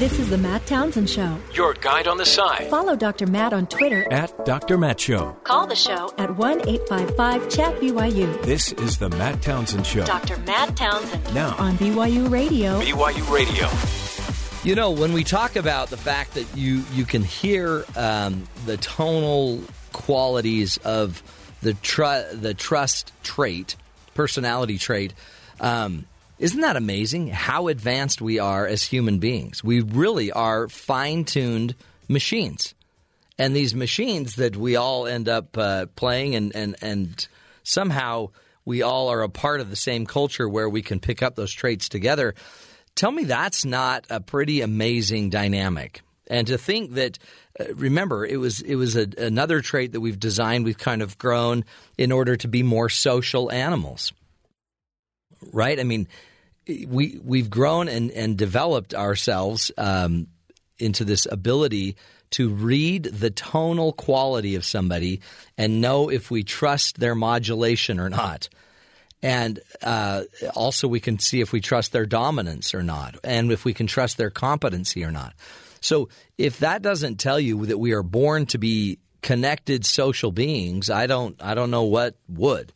This is the Matt Townsend Show. Your guide on the side. Follow Dr. Matt on Twitter at Dr. Matt Show. Call the show at 1 855 Chat BYU. This is the Matt Townsend Show. Dr. Matt Townsend. Now on BYU Radio. BYU Radio. You know, when we talk about the fact that you you can hear um, the tonal qualities of the tr- the trust trait, personality trait. Um, isn't that amazing how advanced we are as human beings? We really are fine tuned machines. And these machines that we all end up uh, playing, and, and, and somehow we all are a part of the same culture where we can pick up those traits together. Tell me that's not a pretty amazing dynamic. And to think that, uh, remember, it was it was a, another trait that we've designed, we've kind of grown in order to be more social animals, right? I mean, we we've grown and, and developed ourselves um, into this ability to read the tonal quality of somebody and know if we trust their modulation or not. And uh, also, we can see if we trust their dominance or not, and if we can trust their competency or not. So, if that doesn't tell you that we are born to be connected social beings, I don't, I don't know what would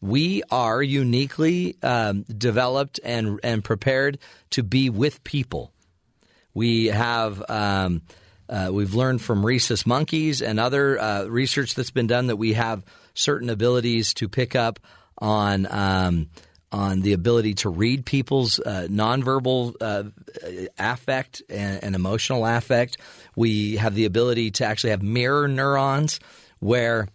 we are uniquely um, developed and and prepared to be with people. We have um, uh, we've learned from rhesus monkeys and other uh, research that's been done that we have certain abilities to pick up on. Um, on the ability to read people's uh, nonverbal uh, affect and, and emotional affect. We have the ability to actually have mirror neurons where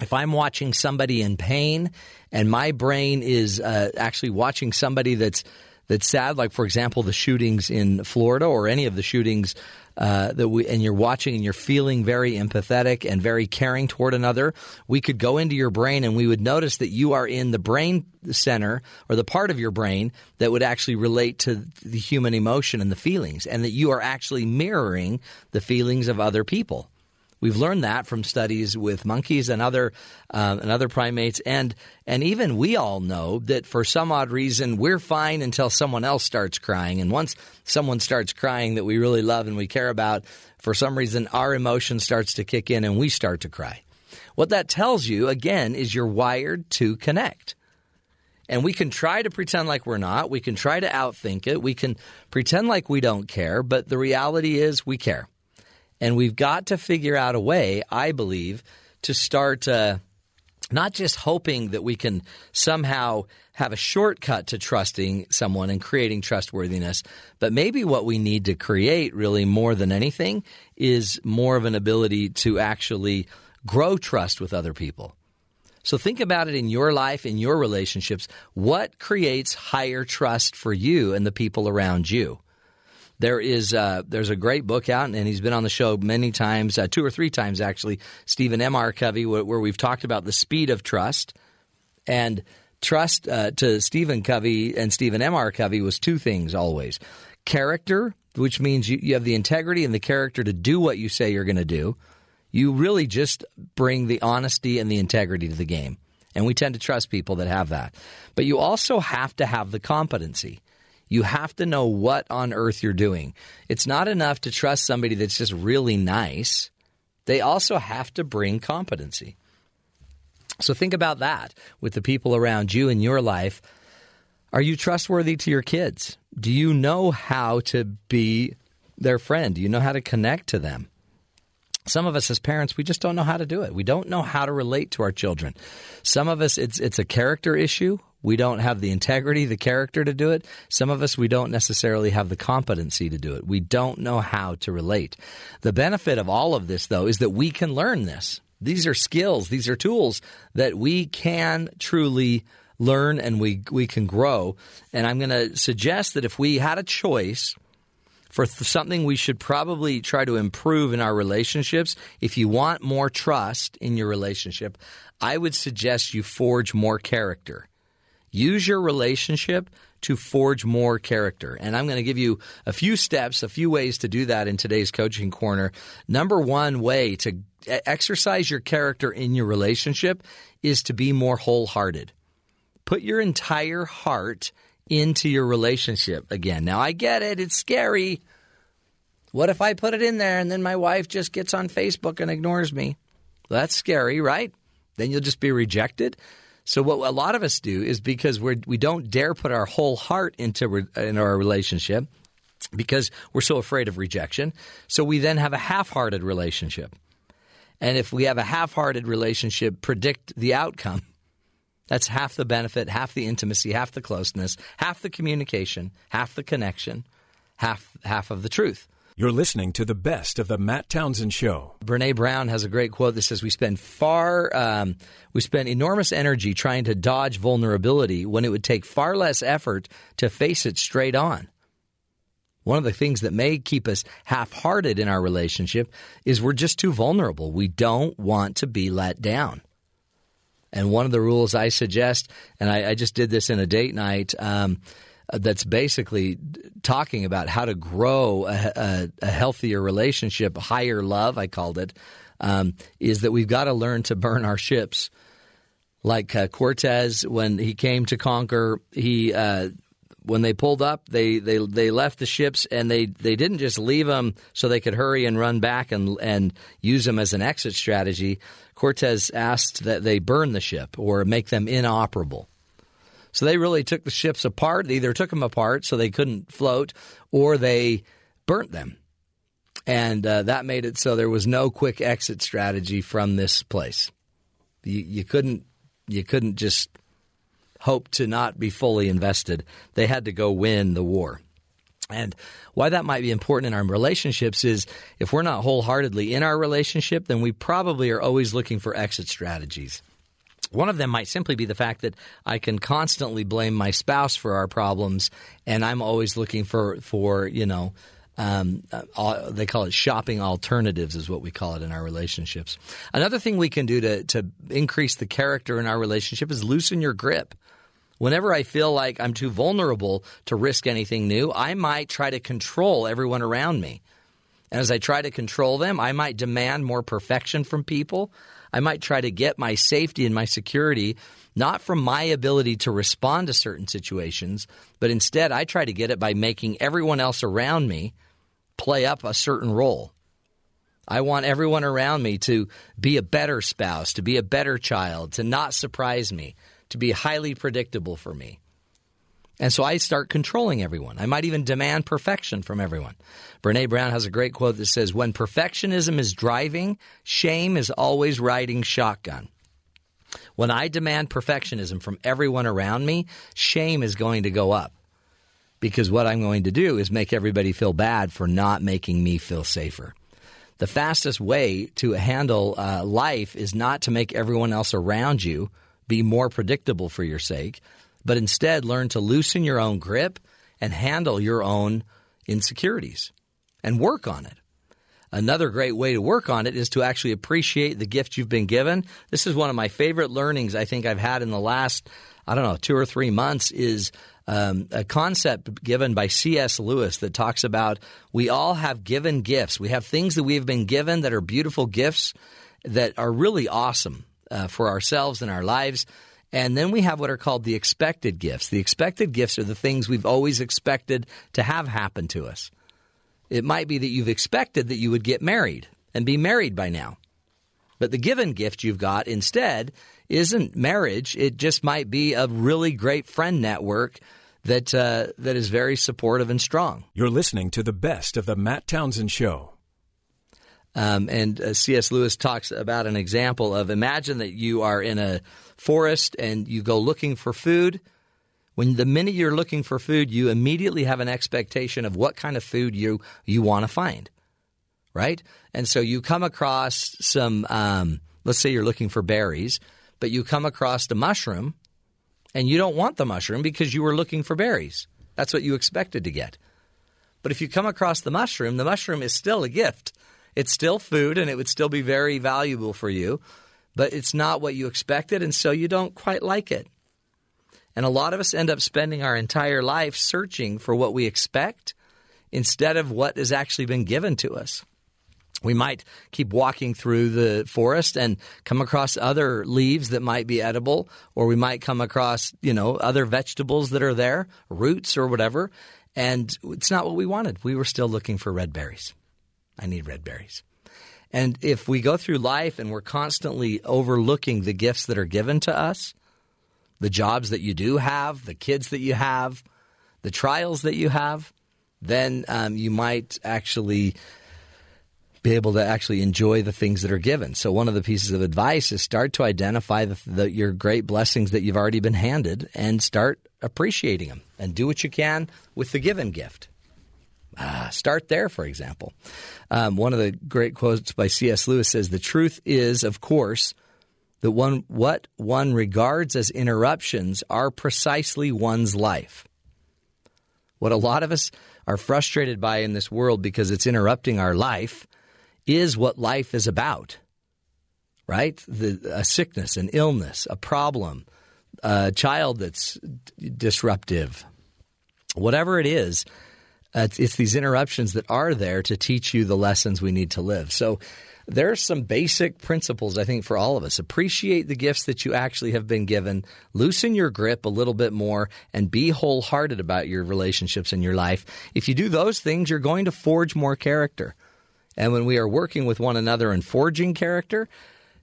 if I'm watching somebody in pain and my brain is uh, actually watching somebody that's that's sad, like for example the shootings in Florida or any of the shootings uh, that we and you're watching and you're feeling very empathetic and very caring toward another, we could go into your brain and we would notice that you are in the brain center or the part of your brain that would actually relate to the human emotion and the feelings, and that you are actually mirroring the feelings of other people. We've learned that from studies with monkeys and other uh, and other primates, and and even we all know that for some odd reason we're fine until someone else starts crying, and once someone starts crying that we really love and we care about, for some reason our emotion starts to kick in and we start to cry. What that tells you again is you're wired to connect. And we can try to pretend like we're not. We can try to outthink it. We can pretend like we don't care. But the reality is we care. And we've got to figure out a way, I believe, to start uh, not just hoping that we can somehow have a shortcut to trusting someone and creating trustworthiness, but maybe what we need to create really more than anything is more of an ability to actually grow trust with other people. So think about it in your life, in your relationships. What creates higher trust for you and the people around you? There is uh, there's a great book out, and he's been on the show many times, uh, two or three times actually. Stephen M. R. Covey, where, where we've talked about the speed of trust, and trust uh, to Stephen Covey and Stephen M. R. Covey was two things always: character, which means you, you have the integrity and the character to do what you say you're going to do. You really just bring the honesty and the integrity to the game. And we tend to trust people that have that. But you also have to have the competency. You have to know what on earth you're doing. It's not enough to trust somebody that's just really nice. They also have to bring competency. So think about that with the people around you in your life. Are you trustworthy to your kids? Do you know how to be their friend? Do you know how to connect to them? Some of us as parents, we just don't know how to do it. We don't know how to relate to our children. Some of us, it's, it's a character issue. We don't have the integrity, the character to do it. Some of us, we don't necessarily have the competency to do it. We don't know how to relate. The benefit of all of this, though, is that we can learn this. These are skills, these are tools that we can truly learn and we, we can grow. And I'm going to suggest that if we had a choice, for th- something we should probably try to improve in our relationships, if you want more trust in your relationship, I would suggest you forge more character. Use your relationship to forge more character. And I'm going to give you a few steps, a few ways to do that in today's coaching corner. Number one way to exercise your character in your relationship is to be more wholehearted. Put your entire heart into your relationship again. Now, I get it, it's scary. What if I put it in there and then my wife just gets on Facebook and ignores me? That's scary, right? Then you'll just be rejected. So what a lot of us do is because we're, we don't dare put our whole heart into re, in our relationship because we're so afraid of rejection. So we then have a half-hearted relationship. And if we have a half-hearted relationship, predict the outcome. That's half the benefit, half the intimacy, half the closeness, half the communication, half the connection, half half of the truth. You're listening to the best of the Matt Townsend Show. Brene Brown has a great quote that says, "We spend far, um, we spend enormous energy trying to dodge vulnerability when it would take far less effort to face it straight on." One of the things that may keep us half-hearted in our relationship is we're just too vulnerable. We don't want to be let down. And one of the rules I suggest, and I, I just did this in a date night. Um, that's basically talking about how to grow a, a, a healthier relationship, higher love, I called it, um, is that we've got to learn to burn our ships. Like uh, Cortez, when he came to conquer, he uh, when they pulled up, they, they they left the ships and they, they didn't just leave them so they could hurry and run back and and use them as an exit strategy. Cortez asked that they burn the ship or make them inoperable. So they really took the ships apart. They either took them apart so they couldn't float, or they burnt them, and uh, that made it so there was no quick exit strategy from this place. You, you couldn't you couldn't just hope to not be fully invested. They had to go win the war. And why that might be important in our relationships is if we're not wholeheartedly in our relationship, then we probably are always looking for exit strategies. One of them might simply be the fact that I can constantly blame my spouse for our problems, and I'm always looking for for you know. Um, uh, they call it shopping alternatives, is what we call it in our relationships. Another thing we can do to, to increase the character in our relationship is loosen your grip. Whenever I feel like I'm too vulnerable to risk anything new, I might try to control everyone around me. And as I try to control them, I might demand more perfection from people. I might try to get my safety and my security not from my ability to respond to certain situations, but instead I try to get it by making everyone else around me play up a certain role. I want everyone around me to be a better spouse, to be a better child, to not surprise me, to be highly predictable for me. And so I start controlling everyone. I might even demand perfection from everyone. Brene Brown has a great quote that says, When perfectionism is driving, shame is always riding shotgun. When I demand perfectionism from everyone around me, shame is going to go up. Because what I'm going to do is make everybody feel bad for not making me feel safer. The fastest way to handle uh, life is not to make everyone else around you be more predictable for your sake but instead learn to loosen your own grip and handle your own insecurities and work on it. Another great way to work on it is to actually appreciate the gift you've been given. This is one of my favorite learnings I think I've had in the last, I don't know, two or three months is um, a concept given by C.S. Lewis that talks about we all have given gifts. We have things that we have been given that are beautiful gifts that are really awesome uh, for ourselves and our lives. And then we have what are called the expected gifts. The expected gifts are the things we've always expected to have happen to us. It might be that you've expected that you would get married and be married by now. But the given gift you've got instead isn't marriage. It just might be a really great friend network that uh, that is very supportive and strong. You're listening to the best of the Matt Townsend Show. Um, and uh, C.S. Lewis talks about an example of imagine that you are in a forest and you go looking for food. When the minute you're looking for food, you immediately have an expectation of what kind of food you you want to find, right? And so you come across some. Um, let's say you're looking for berries, but you come across the mushroom, and you don't want the mushroom because you were looking for berries. That's what you expected to get. But if you come across the mushroom, the mushroom is still a gift it's still food and it would still be very valuable for you, but it's not what you expected, and so you don't quite like it. And a lot of us end up spending our entire life searching for what we expect instead of what has actually been given to us. We might keep walking through the forest and come across other leaves that might be edible, or we might come across, you know, other vegetables that are there, roots or whatever, and it's not what we wanted. We were still looking for red berries. I need red berries. And if we go through life and we're constantly overlooking the gifts that are given to us, the jobs that you do have, the kids that you have, the trials that you have, then um, you might actually be able to actually enjoy the things that are given. So one of the pieces of advice is start to identify the, the, your great blessings that you've already been handed and start appreciating them and do what you can with the given gift. Uh, start there, for example. Um, one of the great quotes by C.S. Lewis says, "The truth is, of course, that one what one regards as interruptions are precisely one's life." What a lot of us are frustrated by in this world because it's interrupting our life is what life is about. Right? The, a sickness, an illness, a problem, a child that's disruptive, whatever it is, uh, it's, it's these interruptions that are there to teach you the lessons we need to live. So there are some basic principles, I think, for all of us. Appreciate the gifts that you actually have been given, loosen your grip a little bit more, and be wholehearted about your relationships in your life. If you do those things, you're going to forge more character. And when we are working with one another and forging character,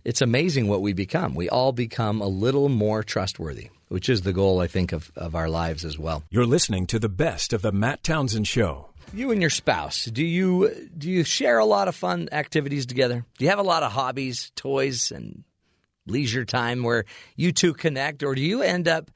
it's amazing what we become. We all become a little more trustworthy which is the goal, I think, of, of our lives as well. You're listening to the best of the Matt Townsend Show. You and your spouse, do you do you share a lot of fun activities together? Do you have a lot of hobbies, toys, and leisure time where you two connect, or do you end up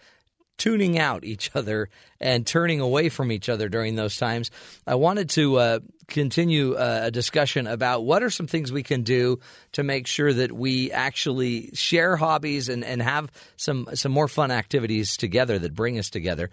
tuning out each other and turning away from each other during those times. I wanted to uh, continue uh, a discussion about what are some things we can do to make sure that we actually share hobbies and, and have some some more fun activities together that bring us together.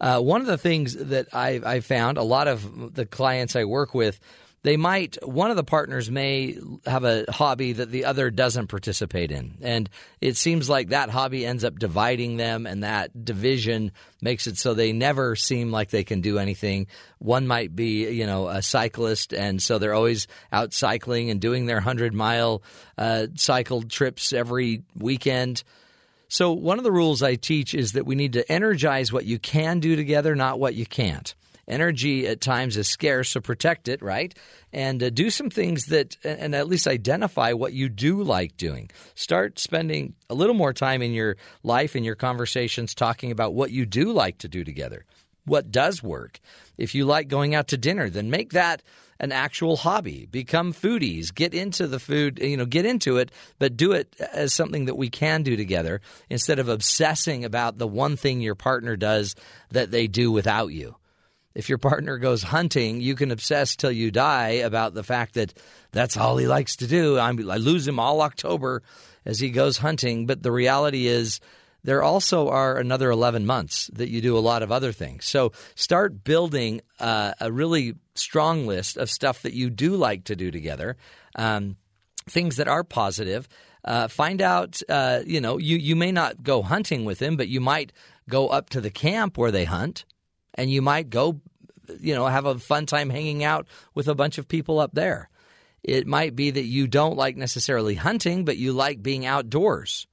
Uh, one of the things that I, I found a lot of the clients I work with they might one of the partners may have a hobby that the other doesn't participate in. And it seems like that hobby ends up dividing them and that division makes it so they never seem like they can do anything. One might be you know a cyclist and so they're always out cycling and doing their 100 mile uh, cycle trips every weekend. So one of the rules i teach is that we need to energize what you can do together not what you can't energy at times is scarce, so protect it, right? And uh, do some things that, and at least identify what you do like doing. Start spending a little more time in your life, in your conversations, talking about what you do like to do together, what does work. If you like going out to dinner, then make that an actual hobby. Become foodies. Get into the food, you know, get into it, but do it as something that we can do together instead of obsessing about the one thing your partner does that they do without you if your partner goes hunting, you can obsess till you die about the fact that that's all he likes to do. I'm, i lose him all October as he goes hunting. But the reality is, there also are another 11 months that you do a lot of other things. So start building uh, a really strong list of stuff that you do like to do together, um, things that are positive. Uh, find out, uh, you know, you, you may not go hunting with him, but you might go up to the camp where they hunt and you might go, you know, have a fun time hanging out with a bunch of people up there. It might be that you don't like necessarily hunting, but you like being outdoors.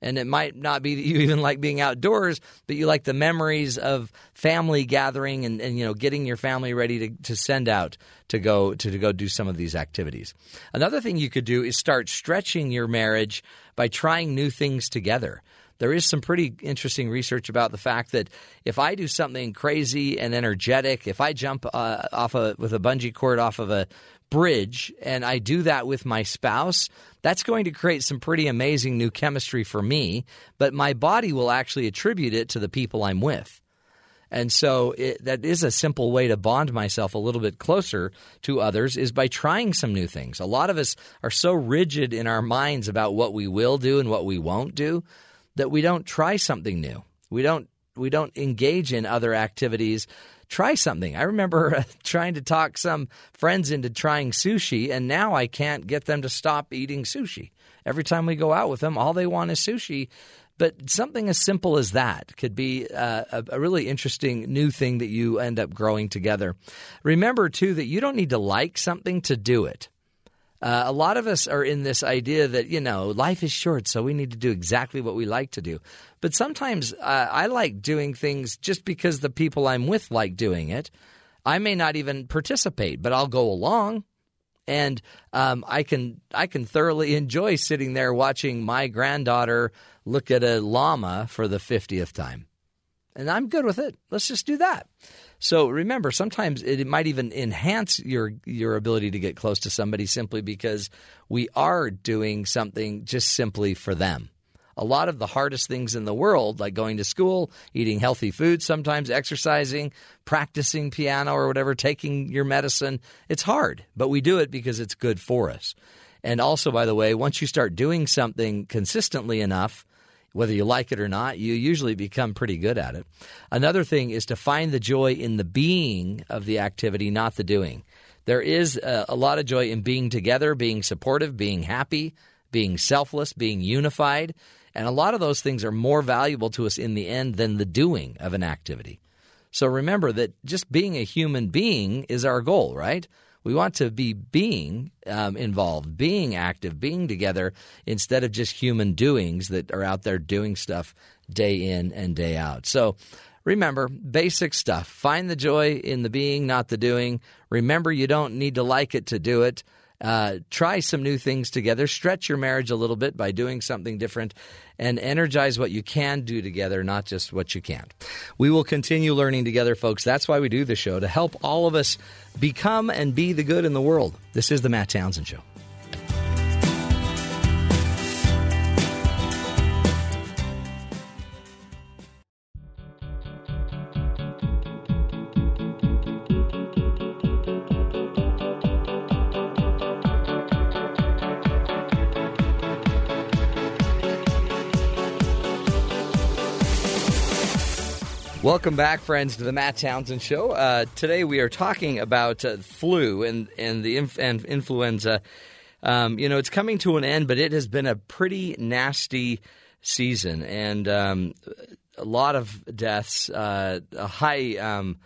And it might not be that you even like being outdoors, but you like the memories of family gathering and, and you know getting your family ready to, to send out to go to, to go do some of these activities. Another thing you could do is start stretching your marriage by trying new things together there is some pretty interesting research about the fact that if I do something crazy and energetic, if I jump uh, off a, with a bungee cord off of a bridge and I do that with my spouse, that's going to create some pretty amazing new chemistry for me, but my body will actually attribute it to the people I'm with. And so it, that is a simple way to bond myself a little bit closer to others is by trying some new things. A lot of us are so rigid in our minds about what we will do and what we won't do that we don't try something new. We don't we don't engage in other activities. Try something. I remember trying to talk some friends into trying sushi, and now I can't get them to stop eating sushi. Every time we go out with them, all they want is sushi. But something as simple as that could be uh, a, a, really interesting new thing that you end up growing together. Remember, too, that you don't need to like something to do it. Uh, a lot of us are in this idea that, you know, life is short, so we need to do exactly what we like to do. But sometimes uh, I like doing things just because the people I'm with like doing it. I may not even participate, but I'll go along. and um, I can I can thoroughly enjoy sitting there watching my granddaughter look at a llama for the fiftieth time, and I'm good with it. Let's just do that. So remember, sometimes it might even enhance your your ability to get close to somebody simply because we are doing something just simply for them a lot of the hardest things in the world, like going to school, eating healthy food, sometimes exercising, practicing piano or whatever, taking your medicine, it's hard, but we do it because it's good for us. And also, by the way, once you start doing something consistently enough, whether you like it or not, you usually become pretty good at it. Another thing is to find the joy in the being of the activity, not the doing. There is a, a lot of joy in being together, being supportive, being happy, being selfless, being unified. And a lot of those things are more valuable to us in the end than the doing of an activity. So remember that just being a human being is our goal, right? We want to be being um, involved, being active, being together instead of just human doings that are out there doing stuff day in and day out. So remember, basic stuff. Find the joy in the being, not the doing. Remember, you don't need to like it to do it. Uh, try some new things together. Stretch your marriage a little bit by doing something different and energize what you can do together, not just what you can't. We will continue learning together, folks. That's why we do the show to help all of us become and be the good in the world. This is the Matt Townsend Show. Welcome back, friends, to the Matt Townsend Show. Uh, today we are talking about uh, flu and and the inf- and influenza. Um, you know, it's coming to an end, but it has been a pretty nasty season and um, a lot of deaths, uh, a high um,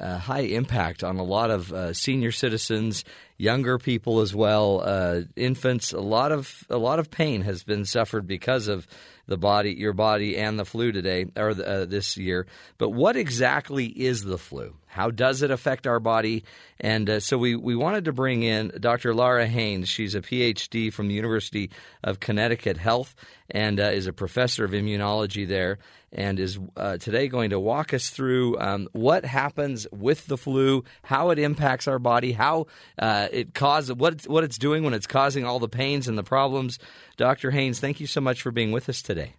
high impact on a lot of uh, senior citizens, younger people as well, uh, infants. A lot of a lot of pain has been suffered because of the body, your body, and the flu today or uh, this year. But what exactly is the flu? How does it affect our body? And uh, so we, we wanted to bring in Dr. Laura Haynes. She's a PhD from the University of Connecticut Health and uh, is a professor of immunology there and is uh, today going to walk us through um, what happens with the flu, how it impacts our body, how uh, it causes what what it's doing when it's causing all the pains and the problems. Dr. Haynes, thank you so much for being with us today.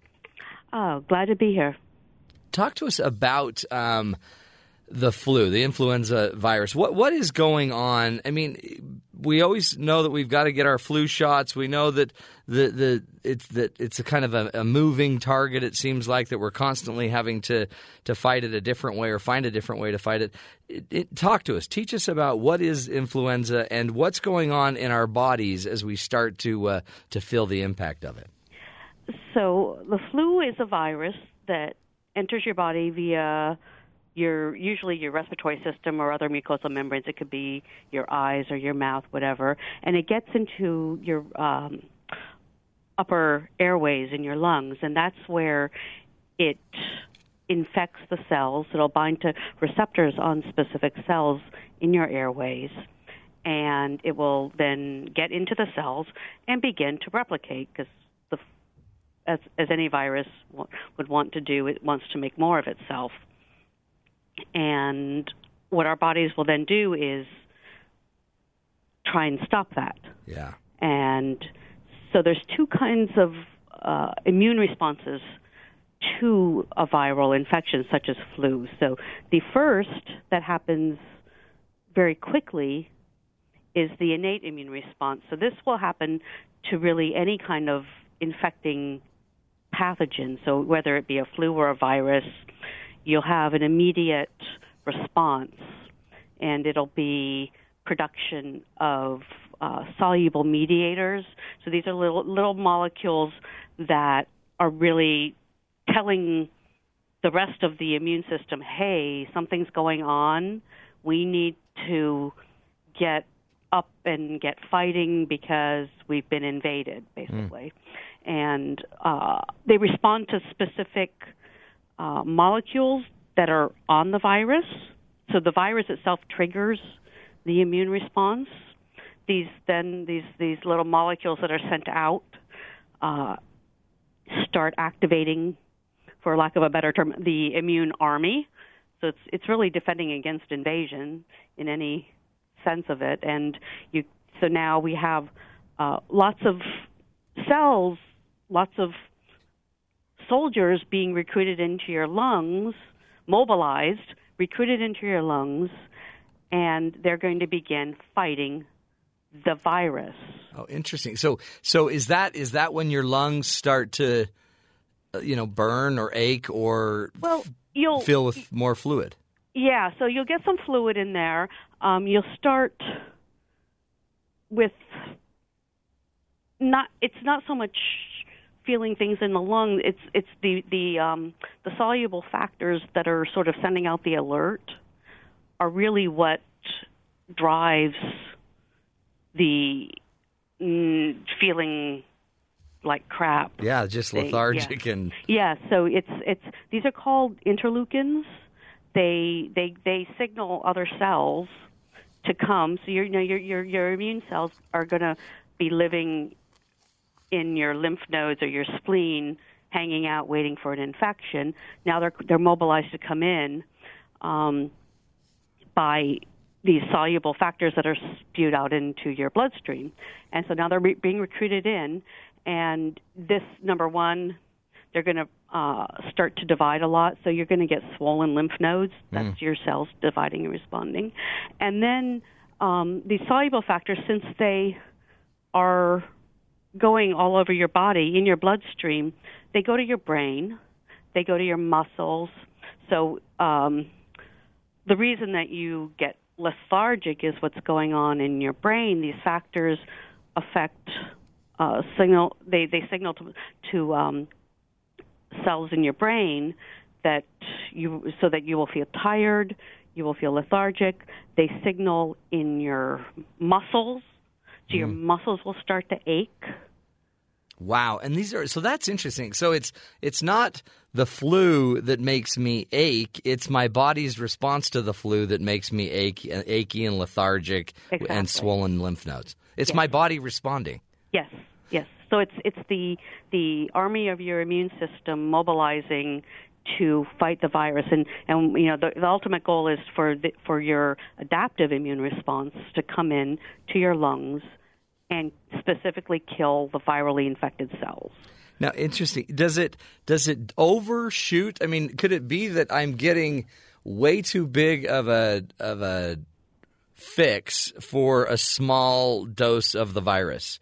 Oh, glad to be here. Talk to us about um, the flu, the influenza virus. What what is going on? I mean, we always know that we've got to get our flu shots. We know that the the it's that it's a kind of a, a, moving target. It seems like that we're constantly having to to fight it a different way or find a different way to fight it. It, it. Talk to us. Teach us about what is influenza and what's going on in our bodies as we start to uh, to feel the impact of it. So the flu is a virus that enters your body via your usually your respiratory system or other mucosal membranes. It could be your eyes or your mouth, whatever, and it gets into your um, upper airways in your lungs, and that's where it infects the cells. It'll bind to receptors on specific cells in your airways, and it will then get into the cells and begin to replicate because as, as any virus would want to do, it wants to make more of itself. And what our bodies will then do is try and stop that. Yeah. And so there's two kinds of uh, immune responses to a viral infection, such as flu. So the first that happens very quickly is the innate immune response. So this will happen to really any kind of infecting pathogen. So whether it be a flu or a virus, you'll have an immediate response, and it'll be production of uh, soluble mediators. So these are little little molecules that are really telling the rest of the immune system, "Hey, something's going on. We need to get up and get fighting because we've been invaded, basically." Mm. And uh, they respond to specific uh, molecules that are on the virus. So the virus itself triggers the immune response. these then these these little molecules that are sent out uh, start activating, for lack of a better term, the immune army. So it's it's really defending against invasion in any sense of it, and you. So now we have uh, lots of cells, lots of soldiers being recruited into your lungs, mobilized, recruited into your lungs, and they're going to begin fighting the virus. Oh, interesting. So, so is that is that when your lungs start to, uh, you know, burn or ache or well, you'll fill with more fluid? Yeah, so you'll get some fluid in there. Um, you'll start with not. It's not so much feeling things in the lung. It's it's the the um, the soluble factors that are sort of sending out the alert are really what drives the mm, feeling like crap. Yeah, just lethargic yeah. and yeah. So it's it's these are called interleukins. They they they signal other cells to come. So you know your your your immune cells are going to be living in your lymph nodes or your spleen, hanging out waiting for an infection. Now they're they're mobilized to come in um, by these soluble factors that are spewed out into your bloodstream. And so now they're re- being recruited in, and this number one, they're going to uh, start to divide a lot. So you're going to get swollen lymph nodes. That's mm. your cells dividing and responding. And then um, these soluble factors, since they are going all over your body in your bloodstream, they go to your brain, they go to your muscles. So um, the reason that you get lethargic is what's going on in your brain. These factors affect uh, signal. They they signal to, to um, cells in your brain that you so that you will feel tired, you will feel lethargic. They signal in your muscles, so mm. your muscles will start to ache. Wow, and these are so that's interesting. So it's it's not the flu that makes me ache; it's my body's response to the flu that makes me ache, achy and lethargic exactly. and swollen lymph nodes. It's yes. my body responding. Yes, yes. So it's it's the the army of your immune system mobilizing to fight the virus and and you know the, the ultimate goal is for the, for your adaptive immune response to come in to your lungs and specifically kill the virally infected cells. Now, interesting. Does it does it overshoot? I mean, could it be that I'm getting way too big of a of a fix for a small dose of the virus?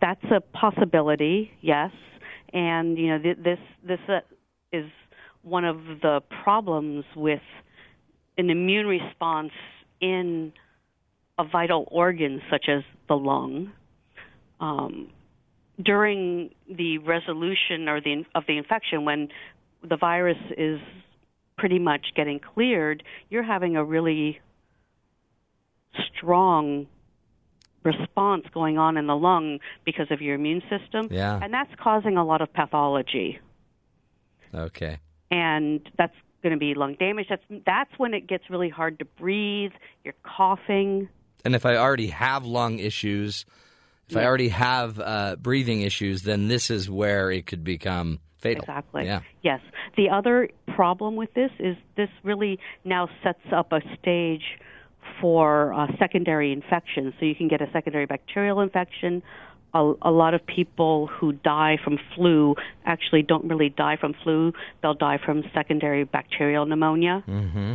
That's a possibility, yes. And you know, this this uh, is one of the problems with an immune response in a vital organ such as the lung. Um, during the resolution or the of the infection, when the virus is pretty much getting cleared, you're having a really strong response going on in the lung because of your immune system. Yeah. And that's causing a lot of pathology. Okay. And that's going to be lung damage. That's that's when it gets really hard to breathe. You're coughing. And if I already have lung issues, if yeah. I already have uh, breathing issues, then this is where it could become fatal. Exactly. Yeah. Yes. The other problem with this is this really now sets up a stage for uh, secondary infections. So you can get a secondary bacterial infection. A, a, lot of people who die from flu actually don't really die from flu. They'll die from secondary bacterial pneumonia. Mm-hmm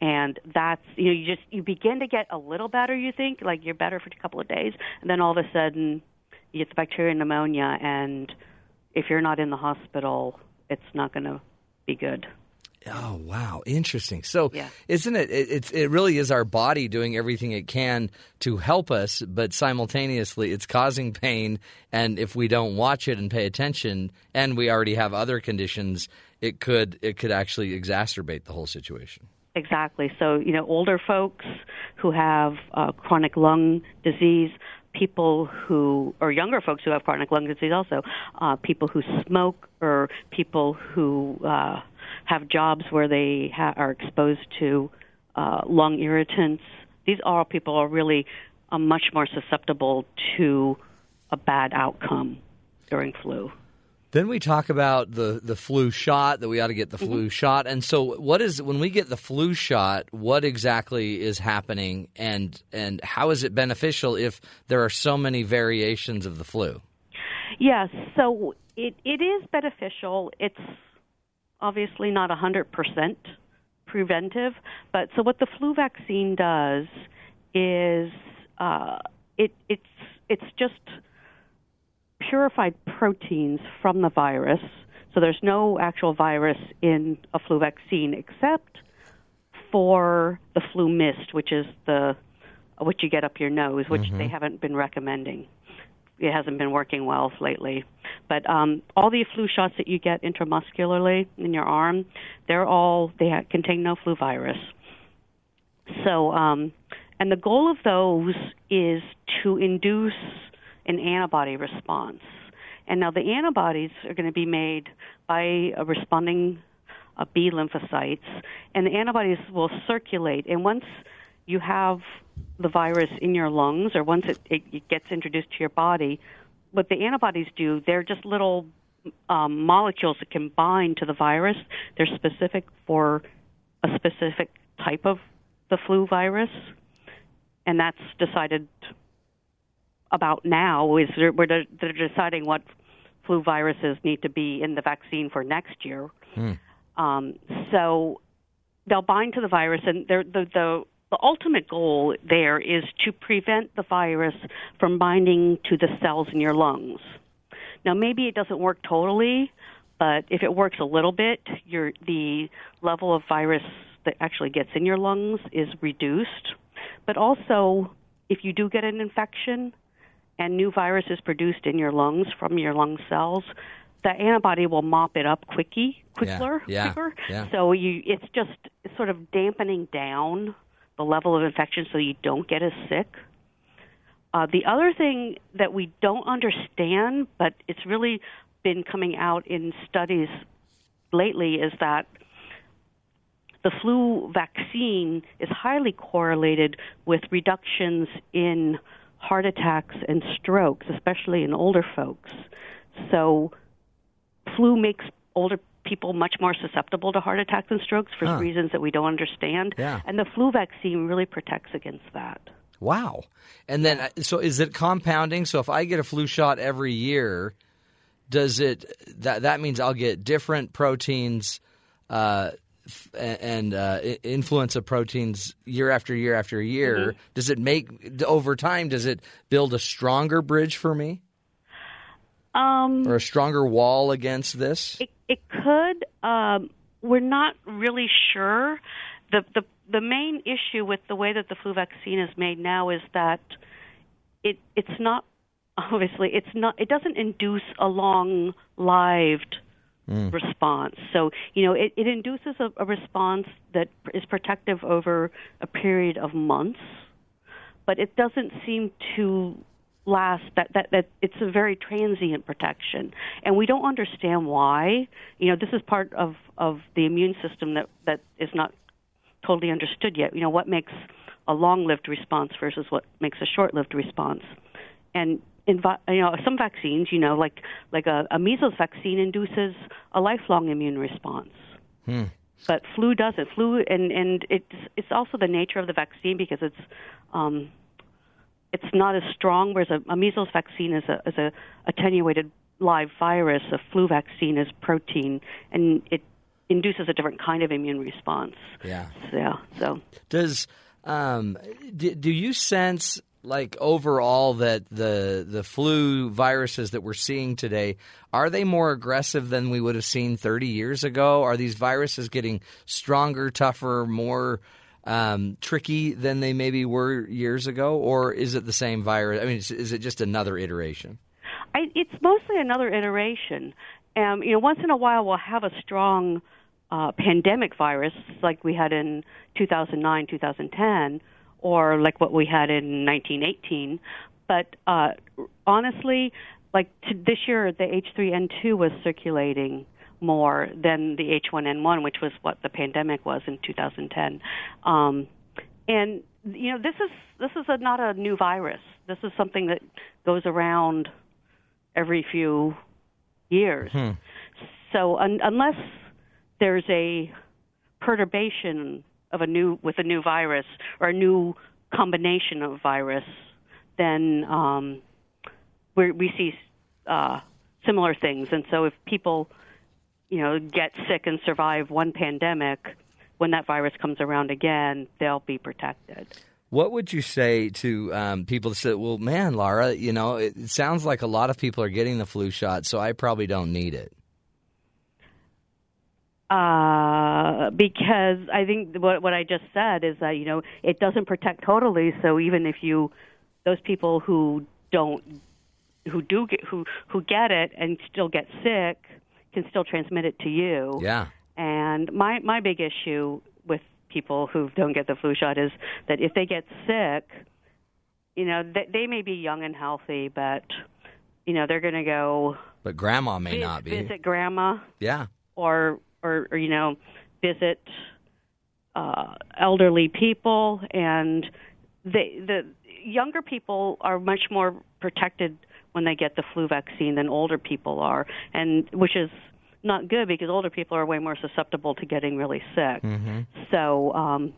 and that's you know you just you begin to get a little better you think like you're better for a couple of days and then all of a sudden you get the bacterial pneumonia and if you're not in the hospital it's not going to be good oh wow interesting so yeah. isn't it, it it's it really is our body doing everything it can to help us but simultaneously it's causing pain and if we don't watch it and pay attention and we already have other conditions it could it could actually exacerbate the whole situation Exactly. So, you know, older folks who have uh, chronic lung disease, people who, or younger folks who have chronic lung disease also, uh, people who smoke, or people who uh, have jobs where they ha- are exposed to uh, lung irritants. These all people are really uh, much more susceptible to a bad outcome during flu. Then we talk about the, the flu shot that we ought to get the flu Mm-hmm. shot. And so, what is when we get the flu shot? What exactly is happening, and and how is it beneficial if there are so many variations of the flu? Yes, so it, it is beneficial. It's obviously not 100% preventive, but so what the flu vaccine does is uh, it, it's, it's just purified proteins from the virus. So there's no actual virus in a flu vaccine except for the FluMist, which is the what you get up your nose, which they haven't been recommending. It hasn't been working well lately. But um, all the flu shots that you get intramuscularly in your arm, they're all they contain no flu virus. So, um, and the goal of those is to induce an antibody response. And now the antibodies are going to be made by a responding uh, B lymphocytes, and the antibodies will circulate. And once you have the virus in your lungs, or once it, it, it gets introduced to your body, what the antibodies do, they're just little um, molecules that can bind to the virus. They're specific for a specific type of the flu virus, and that's decided about now. Is they're, de- they're deciding what flu viruses need to be in the vaccine for next year. Um, so they'll bind to the virus, and they're, the the the ultimate goal there is to prevent the virus from binding to the cells in your lungs. Now, maybe it doesn't work totally, but if it works a little bit, your the level of virus that actually gets in your lungs is reduced. But also, if you do get an infection and new virus is produced in your lungs from your lung cells, the antibody will mop it up quickly, quicker, yeah, quicker. yeah. So you, it's just sort of dampening down the level of infection so you don't get as sick. Uh, the other thing that we don't understand, but it's really been coming out in studies lately, is that the flu vaccine is highly correlated with reductions in heart attacks and strokes, especially in older folks. So, flu makes older people much more susceptible to heart attacks and strokes for Huh. reasons that we don't understand. Yeah. And the flu vaccine really protects against that. Wow. And then, uh, so is it compounding? So if I get a flu shot every year, does it that that means I'll get different proteins uh, f- and uh, influenza proteins year after year after year? Does it make over time? Does it build a stronger bridge for me Um, or a stronger wall against this? It, it could. Um, we're not really sure. The, the the main issue with the way that the flu vaccine is made now is that it it's not obviously it's not it doesn't induce a long lived response. So you know it, it induces a, a response that is protective over a period of months, but it doesn't seem to last that, that that it's a very transient protection. And we don't understand why. You know this is part of of the immune system that that is not totally understood yet. You know what makes a long-lived response versus what makes a short-lived response. And in you know some vaccines you know like like a, a measles vaccine induces a lifelong immune response. But flu doesn't. Flu and and it's it's also the nature of the vaccine because it's um, it's not as strong. Whereas a, a measles vaccine is a is a attenuated live virus. A flu vaccine is protein, and it induces a different kind of immune response. Yeah. So, yeah. So Does um, do, do you sense like overall that the the flu viruses that we're seeing today are they more aggressive than we would have seen 30 years ago? Are these viruses getting stronger, tougher, more um, tricky than they maybe were years ago, or is it the same virus? I mean, is, it just another iteration? I, it's mostly another iteration. Um, you know, once in a while we'll have a strong uh, pandemic virus like we had in 2009, 2010, or like what we had in 1918. But uh, honestly, like to this year, the H3N2 was circulating more than the H1N1, which was what the pandemic was in 2010. Um, and you know, this is this is a, not a new virus. This is something that goes around every few years. Hmm. So un- unless there's a perturbation of a new with a new virus or a new combination of virus, then um, we we see uh, similar things. And so if people, you know, get sick and survive one pandemic, when that virus comes around again, they'll be protected. What would you say to um, people that say, "Well, man, Laura, you know, it, it sounds like a lot of people are getting the flu shot, so I probably don't need it." Uh, because I think what what I just said is that you know it doesn't protect totally. So even if you, those people who don't, who do get who who get it and still get sick, can still transmit it to you. Yeah. And my my big issue with people who don't get the flu shot is that if they get sick, you know they, they may be young and healthy, but you know they're going to go But grandma may vis- not be. visit grandma Yeah. or or, or you know visit uh, elderly people and they, the younger people are much more protected when they get the flu vaccine than older people are and which is not good because older people are way more susceptible to getting really sick so um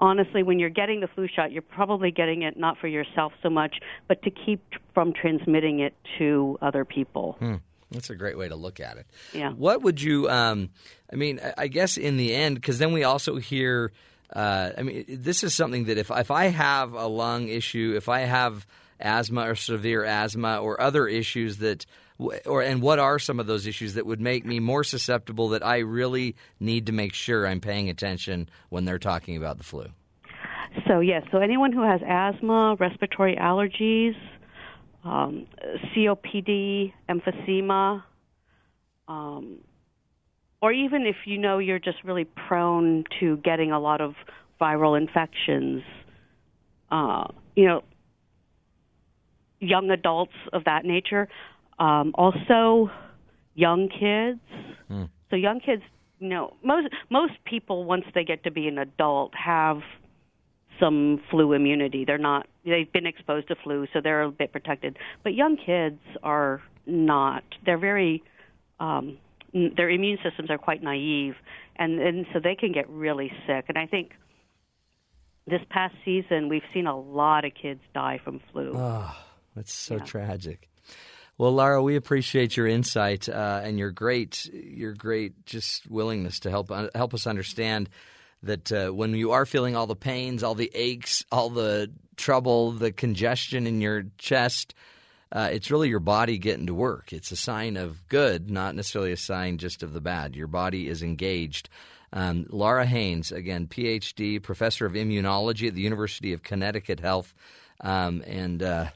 honestly when you're getting the flu shot you're probably getting it not for yourself so much but to keep from transmitting it to other people That's a great way to look at it. Yeah. What would you? Um, I mean, I- I guess in the end, because then we also hear. Uh, I mean, this is something that if if I have a lung issue, if I have asthma or severe asthma or other issues that, or and what are some of those issues that would make me more susceptible that I really need to make sure I'm paying attention when they're talking about the flu. So yes, so anyone who has asthma, respiratory allergies, um, COPD, emphysema, um, or even if you know you're just really prone to getting a lot of viral infections, uh, you know, young adults of that nature, um, also young kids. So young kids, you know, most most people once they get to be an adult have some flu immunity. They're not they've been exposed to flu, so they're a bit protected. But young kids are not. They're very um their immune systems are quite naive and and so they can get really sick. And I think this past season we've seen a lot of kids die from flu. That's so tragic. Well, Laura, we appreciate your insight uh, and your great, your great just willingness to help uh, help us understand that uh, when you are feeling all the pains, all the aches, all the trouble, the congestion in your chest, uh, it's really your body getting to work. It's a sign of good, not necessarily a sign just of the bad. Your body is engaged. Um, Laura Haynes, again, PhD, professor of immunology at the University of Connecticut Health, um, and uh,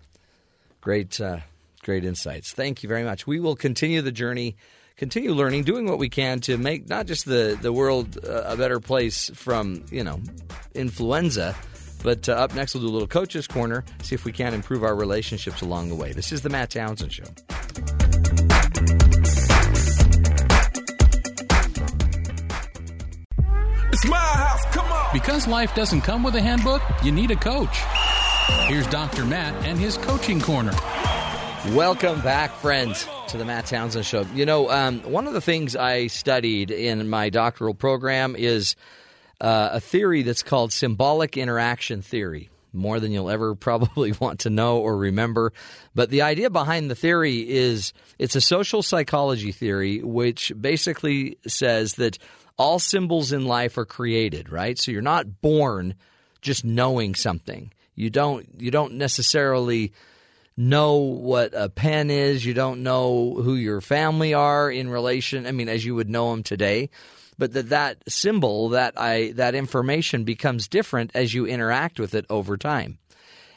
great, uh, great insights. Thank you very much. We will continue the journey, continue learning, doing what we can to make not just the the world uh, a better place from you know influenza. But uh, up next, we'll do a little coach's corner, see if we can improve our relationships along the way. This is the Matt Townsend Show. It's my house. Come on. Because life doesn't come with a handbook, you need a coach. Here's Dr. Matt and his coaching corner. Welcome back, friends, to the Matt Townsend Show. You know, um, one of the things I studied in my doctoral program is uh, a theory that's called symbolic interaction theory. More than you'll ever probably want to know or remember. But the idea behind the theory is it's a social psychology theory, which basically says that all symbols in life are created, right? So you're not born just knowing something. You don't you don't necessarily know what a pen is. You don't know who your family are in relation. I mean, as you would know them today, but that that symbol, that I that information becomes different as you interact with it over time.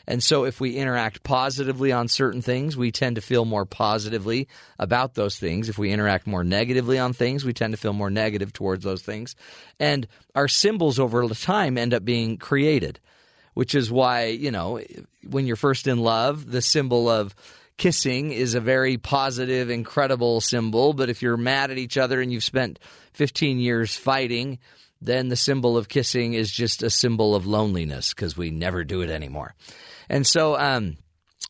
And so, if we interact positively on certain things, we tend to feel more positively about those things. If we interact more negatively on things, we tend to feel more negative towards those things. And our symbols over time end up being created which is why, you know, when you're first in love, the symbol of kissing is a very positive, incredible symbol. But if you're mad at each other and you've spent 15 years fighting, then the symbol of kissing is just a symbol of loneliness because we never do it anymore. And so, um,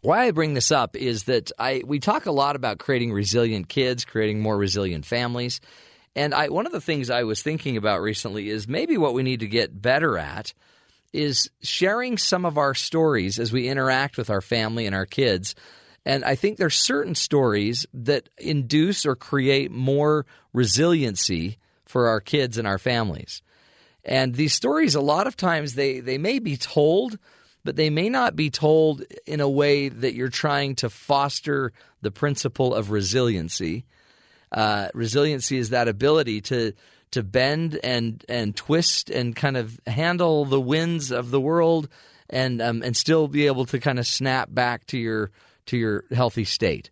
why I bring this up is that I we talk a lot about creating resilient kids, creating more resilient families. And I one of the things I was thinking about recently is maybe what we need to get better at is sharing some of our stories as we interact with our family and our kids. And I think there's certain stories that induce or create more resiliency for our kids and our families. And these stories a lot of times they they may be told but they may not be told in a way that you're trying to foster the principle of resiliency. Uh, resiliency is that ability to to bend and and twist and kind of handle the winds of the world and um, and still be able to kind of snap back to your to your healthy state.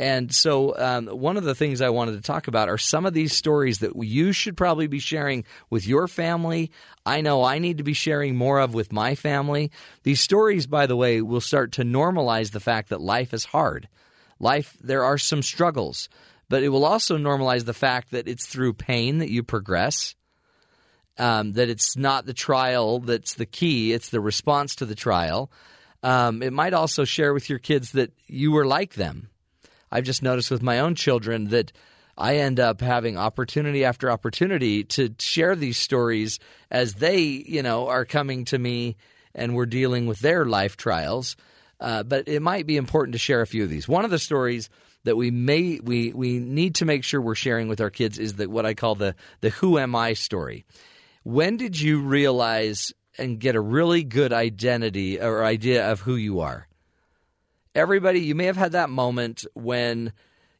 And so, um, one of the things I wanted to talk about are some of these stories that you should probably be sharing with your family. I know I need to be sharing more of with my family. These stories, by the way, will start to normalize the fact that life is hard. Life, there are some struggles, but it will also normalize the fact that it's through pain that you progress. Um, that it's not the trial that's the key, it's the response to the trial. Um, it might also share with your kids that you were like them I've just noticed with my own children that I end up having opportunity after opportunity to share these stories as they, you know, are coming to me and we're dealing with their life trials. Uh, but it might be important to share a few of these. One of the stories that we may we we need to make sure we're sharing with our kids is that what I call the the who am I story. When did you realize and get a really good identity or idea of who you are? everybody, you may have had that moment when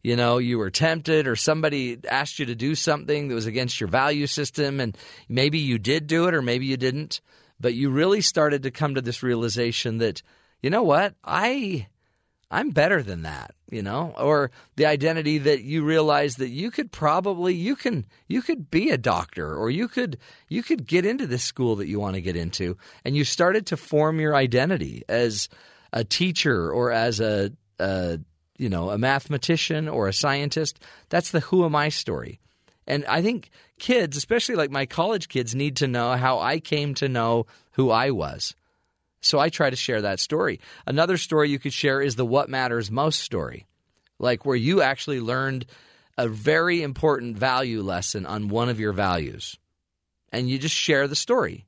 you know you were tempted or somebody asked you to do something that was against your value system and maybe you did do it or maybe you didn't but you really started to come to this realization that you know what i i'm better than that you know or the identity that you realize that you could probably you can you could be a doctor or you could you could get into this school that you want to get into and you started to form your identity as a teacher or as a, a you know a mathematician or a scientist. That's the who am I story. And I think kids, especially like my college kids, need to know how I came to know who I was. So I try to share that story. Another story you could share is the what matters most story, like where you actually learned a very important value lesson on one of your values. And you just share the story.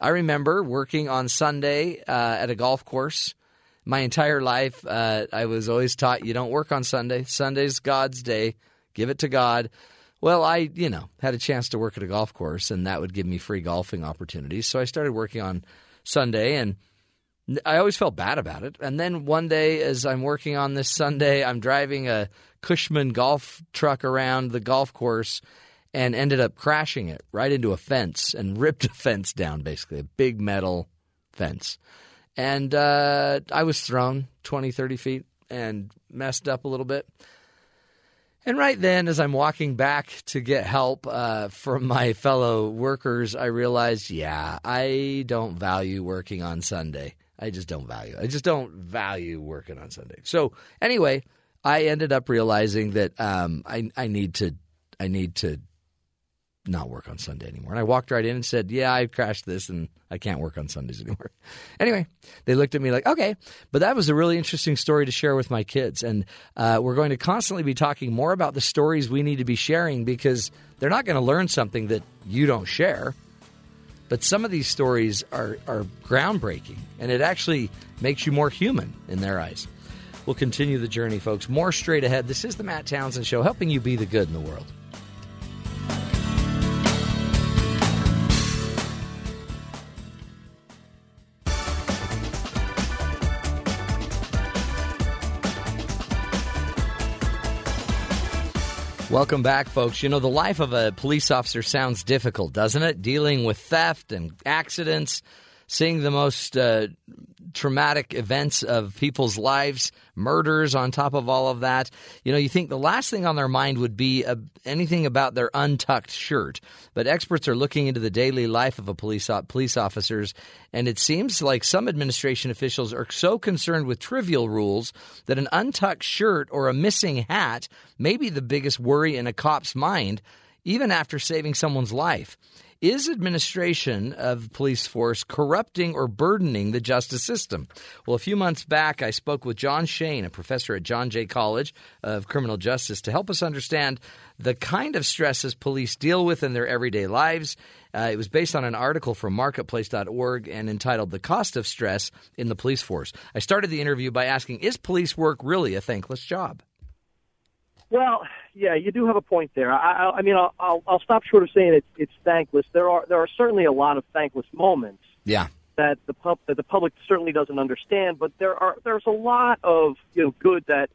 I remember working on Sunday uh, at a golf course. My entire life, uh, I was always taught you don't work on Sunday. Sunday's God's day. Give it to God. Well, I, you know, had a chance to work at a golf course, and that would give me free golfing opportunities. So I started working on Sunday, and I always felt bad about it. And then one day, as I'm working on this Sunday, I'm driving a Cushman golf truck around the golf course, and ended up crashing it right into a fence and ripped a fence down, basically, a big metal fence. And uh, I was thrown 20, 30 feet and messed up a little bit. And right then, as I'm walking back to get help uh, from my fellow workers, I realized, yeah, I don't value working on Sunday. I just don't value. I just don't value working on Sunday. So anyway, I ended up realizing that um, I, I need to I need to not work on Sunday anymore. And I walked right in and said, Yeah, I crashed this and I can't work on Sundays anymore. anyway, they looked at me like, Okay. But that was a really interesting story to share with my kids. And uh, we're going to constantly be talking more about the stories we need to be sharing because they're not going to learn something that you don't share. But some of these stories are, are groundbreaking and it actually makes you more human in their eyes. We'll continue the journey, folks. More straight ahead. This is the Matt Townsend Show, helping you be the good in the world. Welcome back, folks. You know, the life of a police officer sounds difficult, doesn't it? Dealing with theft and accidents, seeing the most uh, traumatic events of people's lives, murders on top of all of that. You know, you think the last thing on their mind would be a, anything about their untucked shirt. But experts are looking into the daily life of a police police officers, and it seems like some administration officials are so concerned with trivial rules that an untucked shirt or a missing hat may be the biggest worry in a cop's mind even after saving someone's life. Is administration of police force corrupting or burdening the justice system? Well, a few months back, I spoke with John Shane, a professor at John Jay College of Criminal Justice, to help us understand the kind of stresses police deal with in their everyday lives. Uh, it was based on an article from marketplace.org and entitled The Cost of Stress in the Police Force. I started the interview by asking Is police work really a thankless job? Well, yeah, you do have a point there. I, I, I mean, I'll, I'll, I'll stop short of saying it's, it's thankless. There are there are certainly a lot of thankless moments Yeah. that the pub that the public certainly doesn't understand. But there are there's a lot of you know good that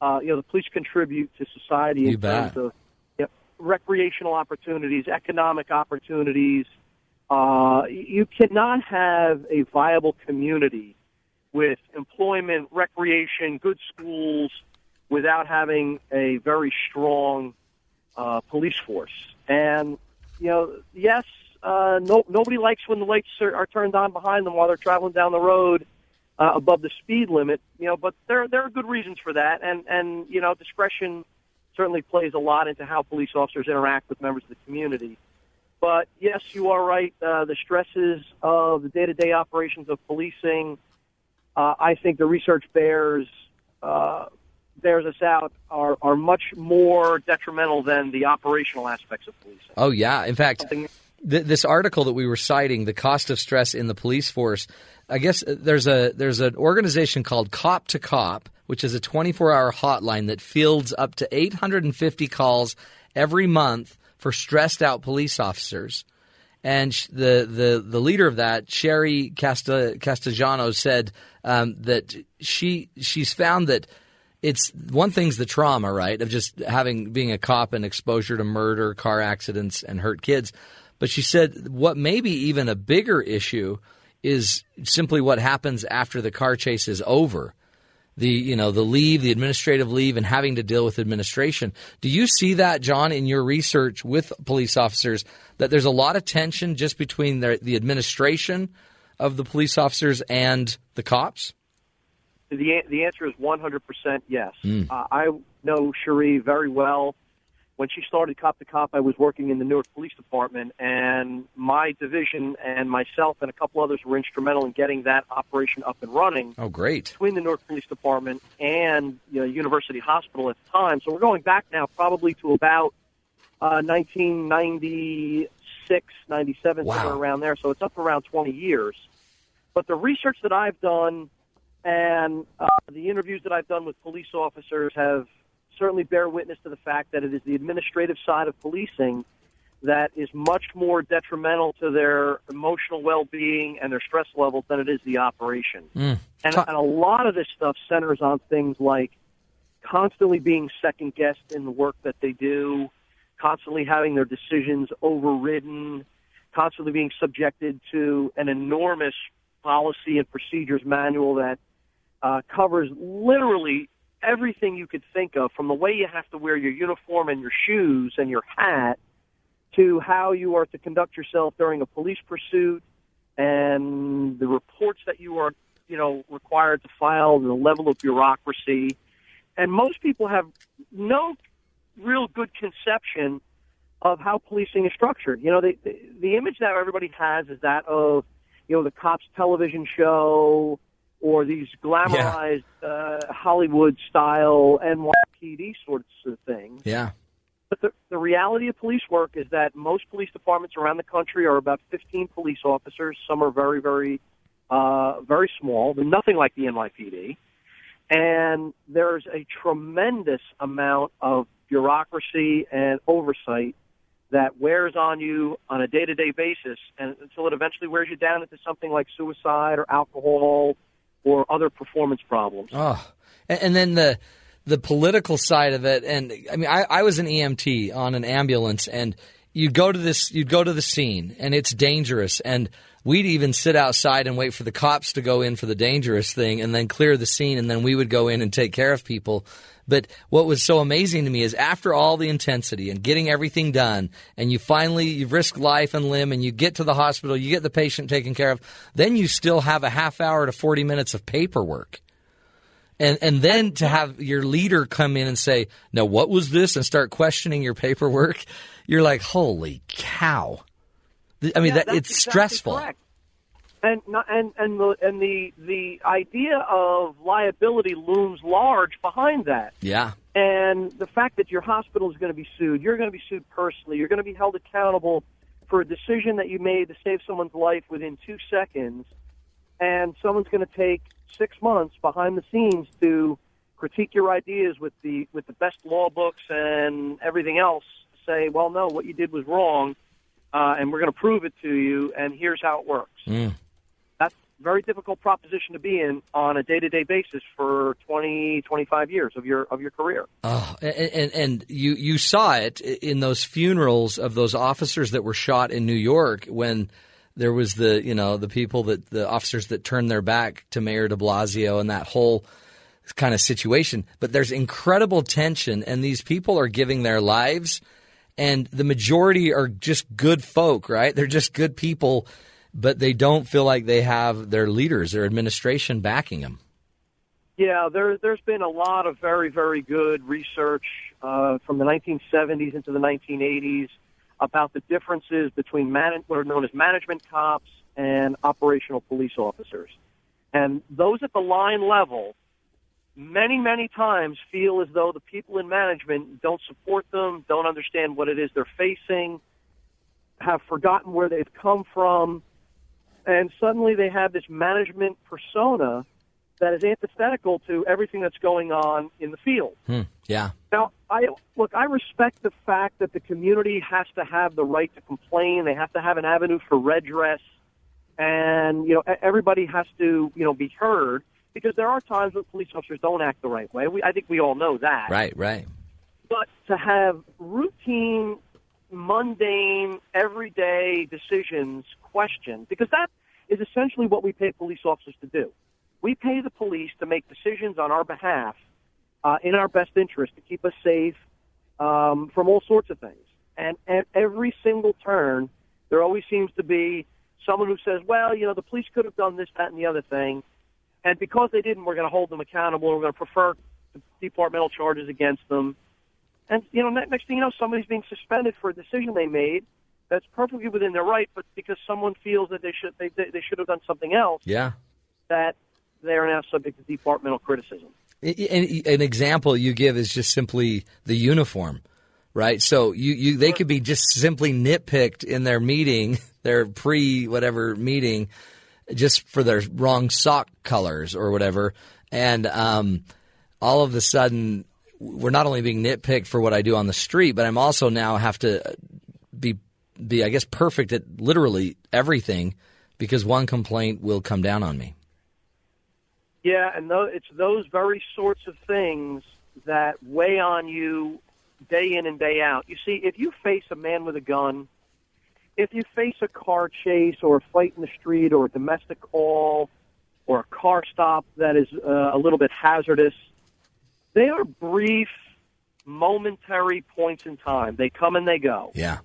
uh, you know the police contribute to society You in bet. terms of you know, recreational opportunities, economic opportunities. Uh, you cannot have a viable community with employment, recreation, good schools, without having a very strong uh, police force. And you know, yes, uh, no, nobody likes when the lights are, are turned on behind them while they're traveling down the road uh, above the speed limit. You know, but there there are good reasons for that, and and you know, discretion certainly plays a lot into how police officers interact with members of the community. But yes, you are right. Uh, the stresses of the day-to-day operations of policing, uh, I think the research bears uh, bears us out are are much more detrimental than the operational aspects of policing. Oh, yeah. In fact, Something- th- this article that we were citing, the cost of stress in the police force. I guess uh, there's a there's an organization called Cop to Cop, which is a 24-hour hotline that fields up to 850 calls every month for stressed out police officers. And the, the, the leader of that, Cherie Casta, Castellano, said um, that she she's found that it's one thing's the trauma, right, of just having being a cop and exposure to murder, car accidents, and hurt kids. But she said what may be even a bigger issue is simply what happens after the car chase is over. The you know the leave, the administrative leave, and having to deal with administration. Do you see that, John, in your research with police officers that there's a lot of tension just between the, the administration of the police officers and the cops? The the answer is 100% yes. Uh, I know Cherie very well. When she started Cop to Cop, I was working in the Newark Police Department, and my division and myself and a couple others were instrumental in getting that operation up and running Oh, great. between the Newark Police Department and you know, University Hospital at the time. So we're going back now probably to about uh, 1996, 97, Wow. somewhere around there. So it's up around 20 years. But the research that I've done and uh, the interviews that I've done with police officers have certainly bear witness to the fact that it is the administrative side of policing that is much more detrimental to their emotional well-being and their stress levels than it is the operation. And, and a lot of this stuff centers on things like constantly being second guessed in the work that they do, constantly having their decisions overridden, constantly being subjected to an enormous policy and procedures manual that uh, covers literally everything you could think of, from the way you have to wear your uniform and your shoes and your hat to how you are to conduct yourself during a police pursuit and the reports that you are, you know, required to file, the level of bureaucracy. And most people have no real good conception of how policing is structured. You know, the, the, the image that everybody has is that of, you know, the cops television show or these glamorized uh, Hollywood style NYPD sorts of things. Yeah. But the, the reality of police work is that most police departments around the country are about 15 police officers. Some are very, very, uh, very small. They're nothing like the NYPD. And there's a tremendous amount of bureaucracy and oversight that wears on you on a day-to-day basis and until it eventually wears you down into something like suicide or alcohol or other performance problems. Oh, and, then the the political side of it, and I mean, I, I was an EMT on an ambulance, and you'd go to this, you'd go to the scene, and it's dangerous, and we'd even sit outside and wait for the cops to go in for the dangerous thing, and then clear the scene, and then we would go in and take care of people. But what was so amazing to me is after all the intensity and getting everything done, and you finally you risk life and limb, and you get to the hospital, you get the patient taken care of, then you still have a half hour to forty minutes of paperwork And and then to have your leader come in and say, "Now what was this?" and start questioning your paperwork, you're like, "Holy cow!" I mean, Yeah, that it's exactly stressful. correct. And and and the and the the idea of liability looms large behind that. Yeah, And the fact that your hospital is going to be sued, you're going to be sued personally, you're going to be held accountable for a decision that you made to save someone's life within two seconds, and someone's going to take six months behind the scenes to critique your ideas with the with the best law books and everything else. Say, well, no, what you did was wrong, uh, and we're going to prove it to you, and here's how it works. A very difficult proposition to be in on a day to day basis for 20, 25 years of your of your career. Ah, oh, and, and and you you saw it in those funerals of those officers that were shot in New York when there was the you know the people that the officers that turned their back to Mayor De Blasio and that whole kind of situation. But there's incredible tension, and these people are giving their lives, and the majority are just good folk, right? They're just good people, but they don't feel like they have their leaders, their administration backing them. Yeah, there, there's been a lot of very, very good research uh, from the 1970s into the 1980s about the differences between man- what are known as management cops and operational police officers. And those at the line level, many, many times feel as though the people in management don't support them, don't understand what it is they're facing, have forgotten where they've come from, and suddenly they have this management persona that is antithetical to everything that's going on in the field. Hmm. Yeah. Now, I look. I respect the fact that the community has to have the right to complain. They have to have an avenue for redress, and you know, everybody has to you know be heard because there are times when police officers don't act the right way. We, I think we all know that. Right. Right. But to have routine, mundane, everyday decisions questioned, because that is essentially what we pay police officers to do. We pay the police to make decisions on our behalf uh, in our best interest to keep us safe um, from all sorts of things. And at every single turn, there always seems to be someone who says, well, you know, the police could have done this, that, and the other thing. And because they didn't, we're going to hold them accountable. We're going to prefer departmental charges against them. And you know, next thing you know, somebody's being suspended for a decision they made that's perfectly within their right, but because someone feels that they should they they, they should have done something else, Yeah. that they are now subject to departmental criticism. An an example you give is just simply the uniform, right? So you, you they could be just simply nitpicked in their meeting, their pre whatever meeting, just for their wrong sock colors or whatever, and um, all of a sudden we're not only being nitpicked for what I do on the street, but I'm also now have to be I guess perfect at literally everything because one complaint will come down on me. Yeah, and tho- it's those very sorts of things that weigh on you day in and day out. You see, if you face a man with a gun, if you face a car chase or a fight in the street or a domestic call or a car stop that is uh, a little bit hazardous, they are brief, momentary points in time. They come and they go Yeah.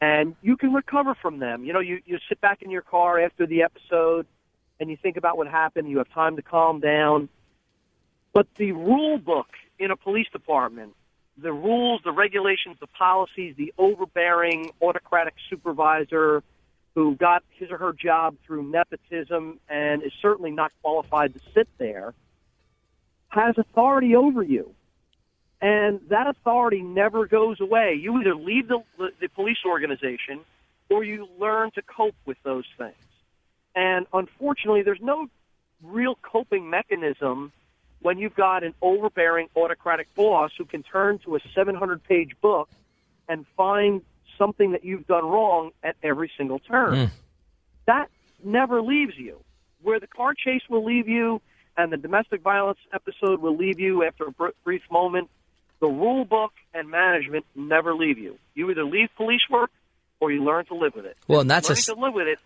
And you can recover from them. You know, you, you sit back in your car after the episode and you think about what happened. You have time to calm down. But the rule book in a police department, the rules, the regulations, the policies, the overbearing autocratic supervisor who got his or her job through nepotism and is certainly not qualified to sit there, has authority over you and that authority never goes away. You either leave the, the, police organization or you learn to cope with those things. And unfortunately, there's no real coping mechanism when you've got an overbearing autocratic boss who can turn to a 700 page book and find something that you've done wrong at every single turn. Hmm. That never leaves you. Where the car chase will leave you and the domestic violence episode will leave you after a br- brief moment, the rule book and management never leave you. You either leave police work or you learn to live with it. Well, and that's a Learning s- to live with it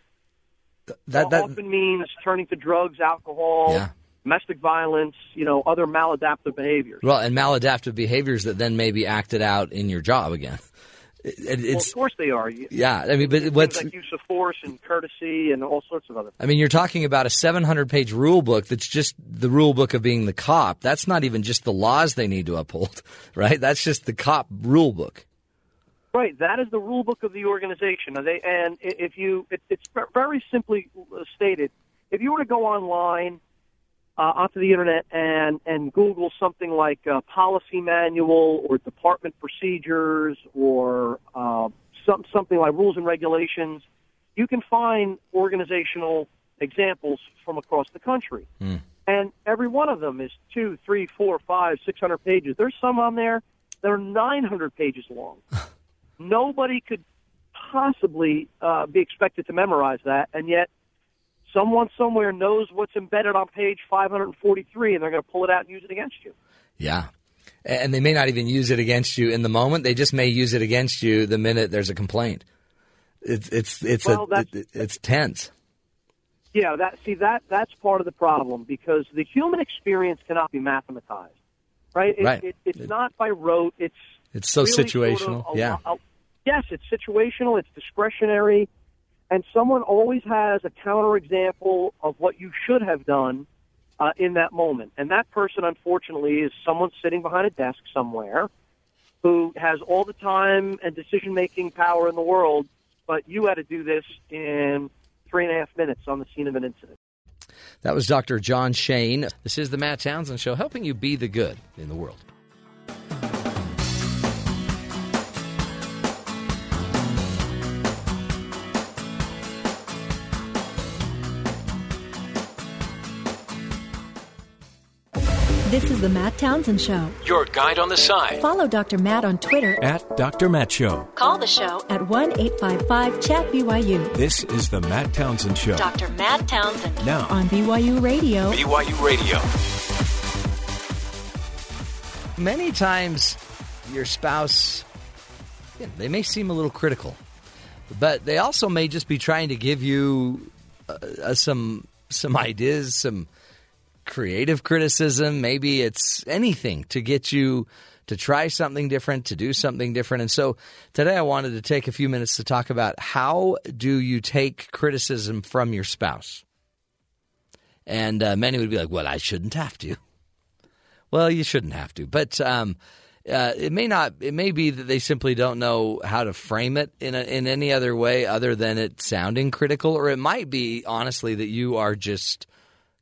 that that often means turning to drugs, alcohol, Yeah. domestic violence, you know, other maladaptive behaviors. Well, and maladaptive behaviors that then may be acted out in your job again. It, Well, of course they are. Yeah. I mean, but what's like use of force and courtesy and all sorts of other. I mean, you're talking about a 700 page rule book that's just the rule book of being the cop. That's not even just the laws they need to uphold, right? That's just the cop rule book. Right, that is the rule book of the organization. And They, and if you, it, it's very simply stated. If you were to go online uh, onto the internet and and Google something like uh, policy manual or department procedures or uh, some, something like rules and regulations, you can find organizational examples from across the country. And every one of them is two, three, four, five, six hundred pages. There's some on there that are 900 pages long. Nobody could possibly uh, be expected to memorize that, and yet someone somewhere knows what's embedded on page 543, and they're going to pull it out and use it against you. Yeah. And they may not even use it against you in the moment. They just may use it against you the minute there's a complaint. It's it's it's Well, a, it, it's tense. Yeah, that see that that's part of the problem because the human experience cannot be mathematized, right? It, Right. It, it's not by rote. It's It's so really sort of situational. a yeah. a- yes, it's situational. It's discretionary, and someone always has a counterexample of what you should have done uh, in that moment. And that person, unfortunately, is someone sitting behind a desk somewhere who has all the time and decision making power in the world, but you had to do this in three and a half minutes on the scene of an incident. That was Dr. John Shane. This is the Matt Townsend Show, helping you be the good in the world. This is the Matt Townsend Show. Your guide on the side Follow Dr. Matt on Twitter. at Dr. Matt Show. Call the show at 1 855 Chat BYU. This is the Matt Townsend Show. Dr. Matt Townsend Now, on BYU Radio. BYU Radio. Many times, your spouse, they may seem a little critical, but they also may just be trying to give you uh, uh, some some ideas, some creative criticism. Maybe it's anything to get you to try something different, to do something different. And so today, I wanted to take a few minutes to talk about how do you take criticism from your spouse. And uh, many would be like, "Well, I shouldn't have to." Well, you shouldn't have to, but um, uh, it may not. It may be that they simply don't know how to frame it in a, in any other way other than it sounding critical, or it might be honestly that you are just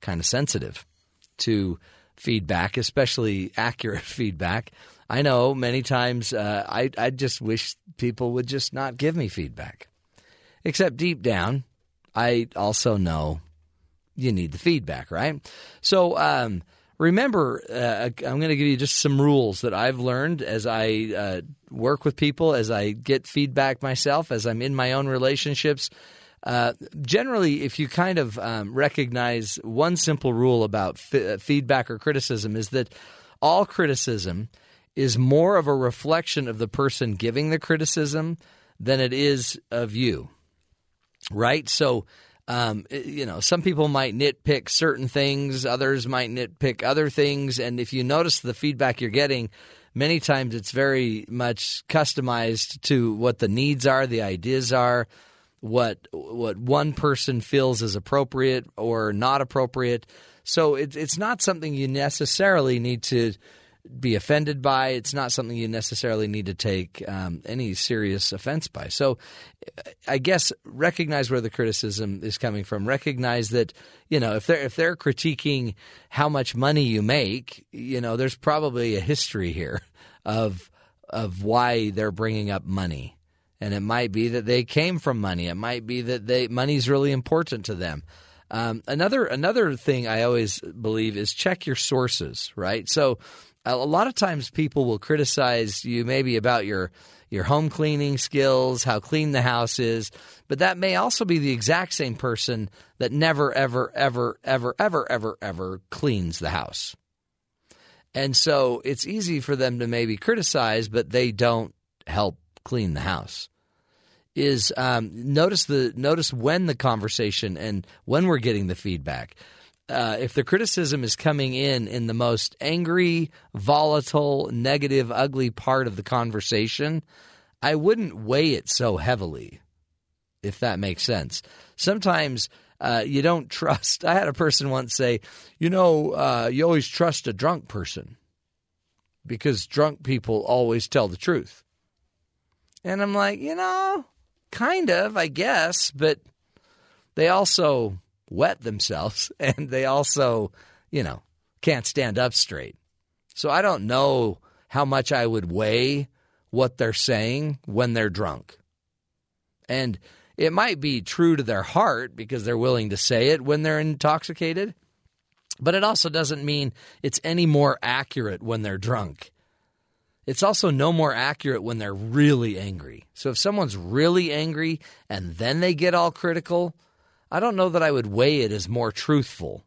kind of sensitive to feedback, especially accurate feedback. I know many times uh, I I just wish people would just not give me feedback, except deep down, I also know you need the feedback, right? So um, remember, uh, I'm going to give you just some rules that I've learned as I uh, work with people, as I get feedback myself, as I'm in my own relationships. Uh, generally, if you kind of um, recognize one simple rule about f- uh, feedback or criticism, is that all criticism is more of a reflection of the person giving the criticism than it is of you right? So, um, you know, some people might nitpick certain things, others might nitpick other things. And if you notice the feedback you're getting, many times it's very much customized to what the needs are, the ideas are, what what one person feels is appropriate or not appropriate. So it, it's not something you necessarily need to be offended by. It's not something you necessarily need to take um, any serious offense by. So, I guess recognize where the criticism is coming from. Recognize that you know if they're if they're critiquing how much money you make, you know there's probably a history here of of why they're bringing up money. And it might be that they came from money. It might be that they money's really important to them. Um, another another thing I always believe is check your sources, right? So a lot of times people will criticize you maybe about your your home cleaning skills, how clean the house is, but that may also be the exact same person that never ever ever ever ever ever ever cleans the house. And so it's easy for them to maybe criticize, but they don't help clean the house. Is um, notice the notice when the conversation and when we're getting the feedback. Uh, if the criticism is coming in in the most angry, volatile, negative, ugly part of the conversation, I wouldn't weigh it so heavily, if that makes sense. Sometimes uh, you don't trust. I had a person once say, you know, uh, you always trust a drunk person because drunk people always tell the truth. And I'm like, you know, kind of, I guess, but they also wet themselves and they also, you know, can't stand up straight. So I don't know how much I would weigh what they're saying when they're drunk. And it might be true to their heart because they're willing to say it when they're intoxicated, but it also doesn't mean it's any more accurate when they're drunk. It's also no more accurate when they're really angry. So if someone's really angry and then they get all critical, I don't know that I would weigh it as more truthful.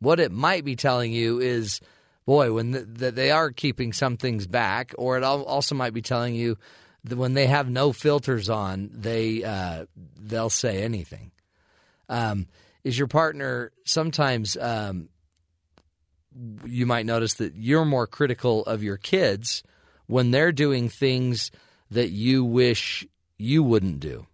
What it might be telling you is, boy, when the, the, they are keeping some things back, or it also might be telling you that when they have no filters on, they uh, they'll say anything. Um, is your partner sometimes um, you might notice that you're more critical of your kids when they're doing things that you wish you wouldn't do.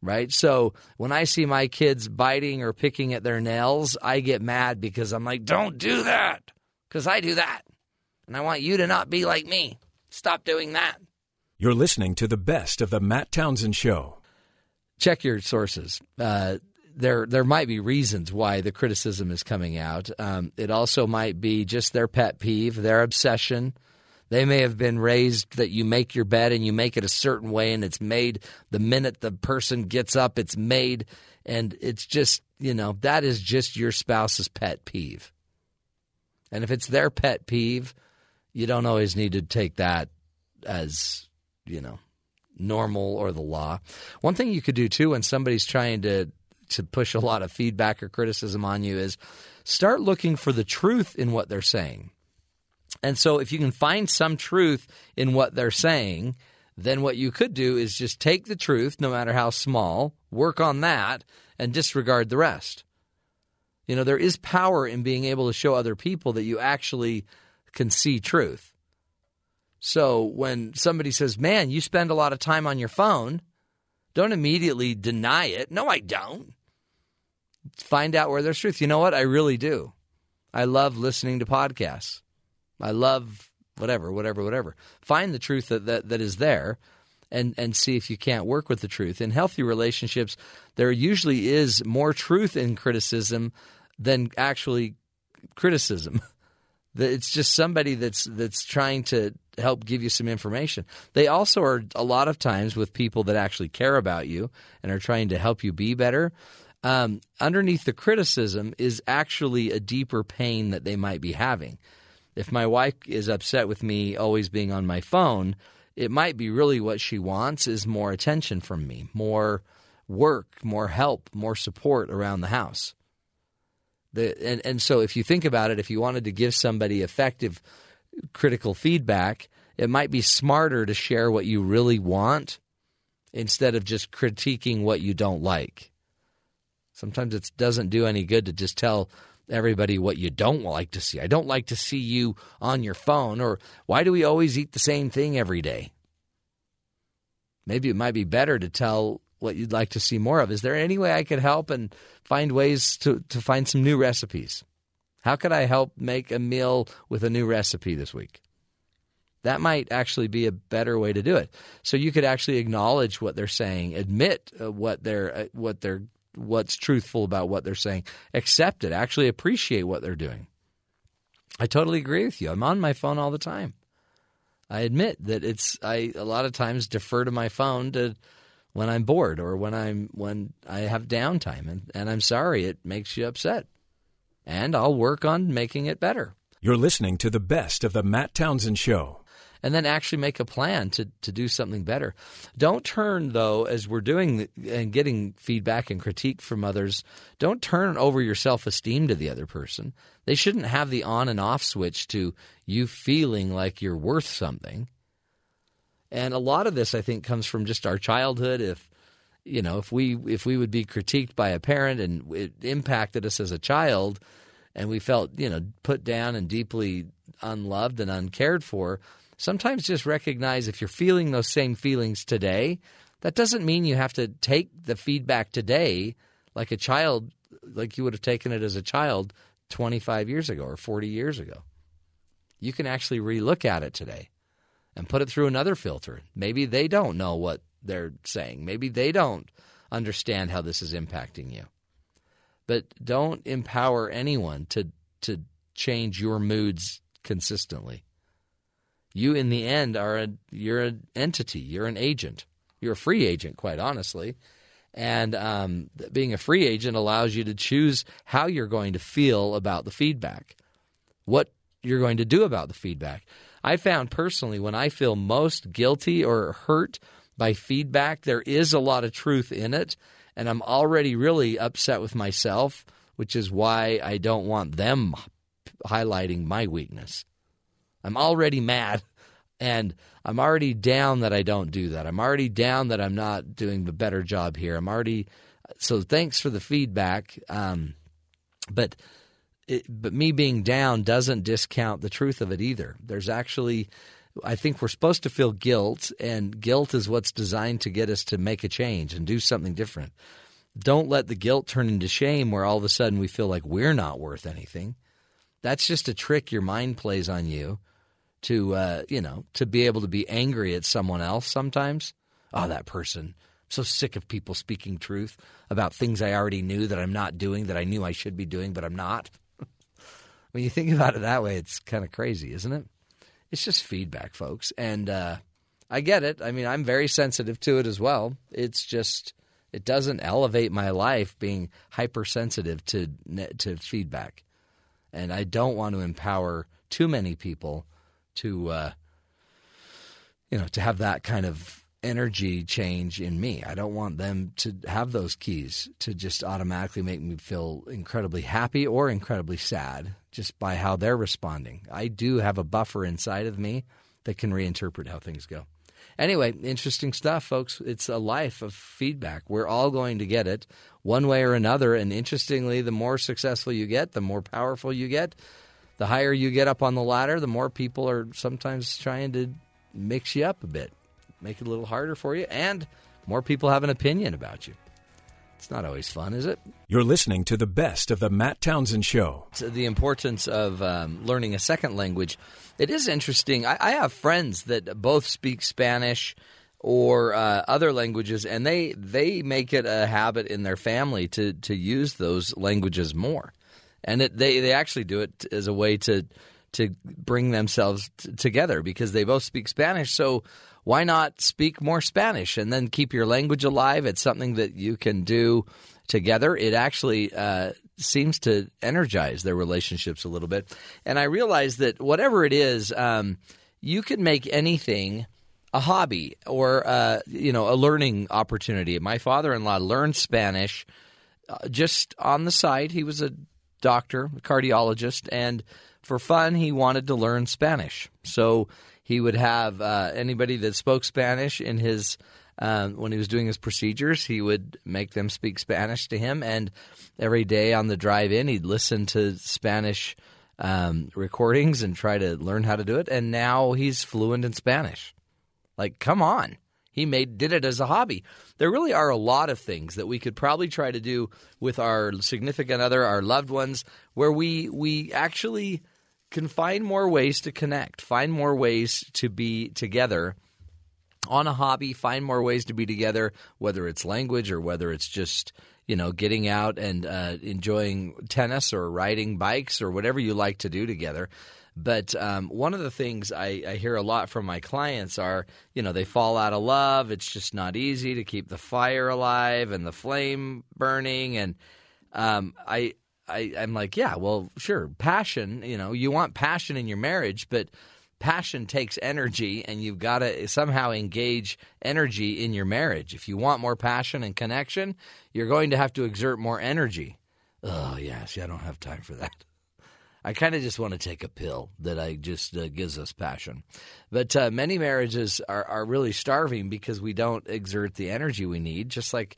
Right? So when I see my kids biting or picking at their nails, I get mad because I'm like, don't do that because I do that. And I want you to not be like me. Stop doing that. You're listening to the best of the Matt Townsend Show. Check your sources. Uh, there there might be reasons why the criticism is coming out. Um, it also might be just their pet peeve, their obsession. They may have been raised that you make your bed and you make it a certain way, and it's made the minute the person gets up, it's made, and it's just you know that is just your spouse's pet peeve. And if it's their pet peeve, you don't always need to take that as you know normal or the law. One thing you could do too when somebody's trying to to push a lot of feedback or criticism on you is start looking for the truth in what they're saying. And so if you can find some truth in what they're saying, then what you could do is just take the truth, no matter how small, work on that, and disregard the rest. You know, there is power in being able to show other people that you actually can see truth. So when somebody says, Man, you spend a lot of time on your phone, don't immediately deny it. No, I don't find out where there's truth. You know what? I really do. I love listening to podcasts. I love whatever, whatever, whatever. Find the truth that, that, that is there and, and see if you can't work with the truth. In healthy relationships, there usually is more truth in criticism than actually criticism. It's just somebody that's that's trying to help give you some information. They also are a lot of times with people that actually care about you and are trying to help you be better um, underneath the criticism is actually a deeper pain that they might be having. If my wife is upset with me always being on my phone, it might be really what she wants is more attention from me, more work, more help, more support around the house. The, and, and so if you think about it, if you wanted to give somebody effective critical feedback, it might be smarter to share what you really want instead of just critiquing what you don't like. Sometimes it doesn't do any good to just tell everybody what you don't like to see. I don't like to see you on your phone, or why do we always eat the same thing every day? Maybe it might be better to tell what you'd like to see more of. Is there any way I could help and find ways to, to find some new recipes? How could I help make a meal with a new recipe this week? That might actually be a better way to do it. So you could actually acknowledge what they're saying, admit uh, what they're uh, what they're what's truthful about what they're saying. Accept it. Actually appreciate what they're doing. I totally agree with you. I'm on my phone all the time. I admit that it's I a lot of times defer to my phone to when I'm bored or when I'm when I have downtime and, and I'm sorry it makes you upset. And I'll work on making it better. You're listening to the best of the Matt Townsend show and then actually make a plan to, to do something better. Don't turn, though, as we're doing and getting feedback and critique from others, don't turn over your self esteem to the other person. They shouldn't have the on and off switch to you feeling like you're worth something. And a lot of this, I think, comes from just our childhood. If you know, if we if we would be critiqued by a parent and it impacted us as a child, and we felt you know put down and deeply unloved and uncared for, Sometimes just recognize if you're feeling those same feelings today, that doesn't mean you have to take the feedback today like a child, like you would have taken it as a child 25 years ago or 40 years ago. You can actually relook at it today and put it through another filter. Maybe they don't know what they're saying. Maybe they don't understand how this is impacting you. But don't empower anyone to to change your moods consistently. You in the end are a you're an entity, you're an agent. You're a free agent quite honestly. And um, being a free agent allows you to choose how you're going to feel about the feedback, what you're going to do about the feedback. I found personally when I feel most guilty or hurt by feedback, there is a lot of truth in it. And I'm already really upset with myself, which is why I don't want them highlighting my weakness. I'm already mad and I'm already down that I don't do that. I'm already down that I'm not doing the better job here. I'm already so thanks for the feedback. Um, but it, but me being down doesn't discount the truth of it either. There's actually I think we're supposed to feel guilt, and guilt is what's designed to get us to make a change and do something different. Don't let the guilt turn into shame where all of a sudden we feel like we're not worth anything. That's just a trick your mind plays on you to, uh, you know, to be able to be angry at someone else sometimes. Oh, that person. I'm so sick of people speaking truth about things I already knew that I'm not doing that I knew I should be doing, but I'm not. when you think about it that way, it's kind of crazy, isn't it? it's just feedback, folks. And uh, I get it. I mean, I'm very sensitive to it as well. It's just it doesn't elevate my life being hypersensitive to to feedback, and I don't want to empower too many people to uh, you know to have that kind of energy change in me. I don't want them to have those keys to just automatically make me feel incredibly happy or incredibly sad just by how they're responding. I do have a buffer inside of me that can reinterpret how things go. Anyway, interesting stuff, folks. It's a life of feedback. We're all going to get it one way or another. And interestingly, the more successful you get, the more powerful you get. The higher you get up on the ladder, the more people are sometimes trying to mix you up a bit make it a little harder for you, and more people have an opinion about you. It's not always fun, is it? You're listening to the best of the Matt Townsend Show. So the importance of um, learning a second language. It is interesting. I, I, have friends that both speak Spanish or uh, other languages, and they they make it a habit in their family to to use those languages more, and it, they they actually do it as a way to to bring themselves t- together because they both speak Spanish. So why not speak more Spanish and then keep your language alive? It's something that you can do together. It actually uh, seems to energize their relationships a little bit. And I realize that whatever it is, um, you can make anything a hobby or uh, you know a learning opportunity. My father-in-law learned Spanish uh, just on the side. He was a doctor, a cardiologist, and for fun, he wanted to learn Spanish. So he would have uh, anybody that spoke Spanish in his um, when he was doing his procedures. He would make them speak Spanish to him, and every day on the drive in, he'd listen to Spanish um, recordings and try to learn how to do it. And now he's fluent in Spanish. Like, come on. He made did it as a hobby. There really are a lot of things that we could probably try to do with our significant other, our loved ones, where we we actually can find more ways to connect, find more ways to be together on a hobby, find more ways to be together, whether it's language or whether it's just you know getting out and uh, enjoying tennis or riding bikes or whatever you like to do together. But um, one of the things I, I, hear a lot from my clients are, you know, they fall out of love. It's just not easy to keep the fire alive and the flame burning. And um, I I, I'm like, yeah, well, sure, passion. You know, you want passion in your marriage, but passion takes energy, and you've got to somehow engage energy in your marriage. If you want more passion and connection, you're going to have to exert more energy. Oh yeah, see, I don't have time for that. I kind of just want to take a pill that I just uh, gives us passion. But uh, many marriages are, are really starving because we don't exert the energy we need, just like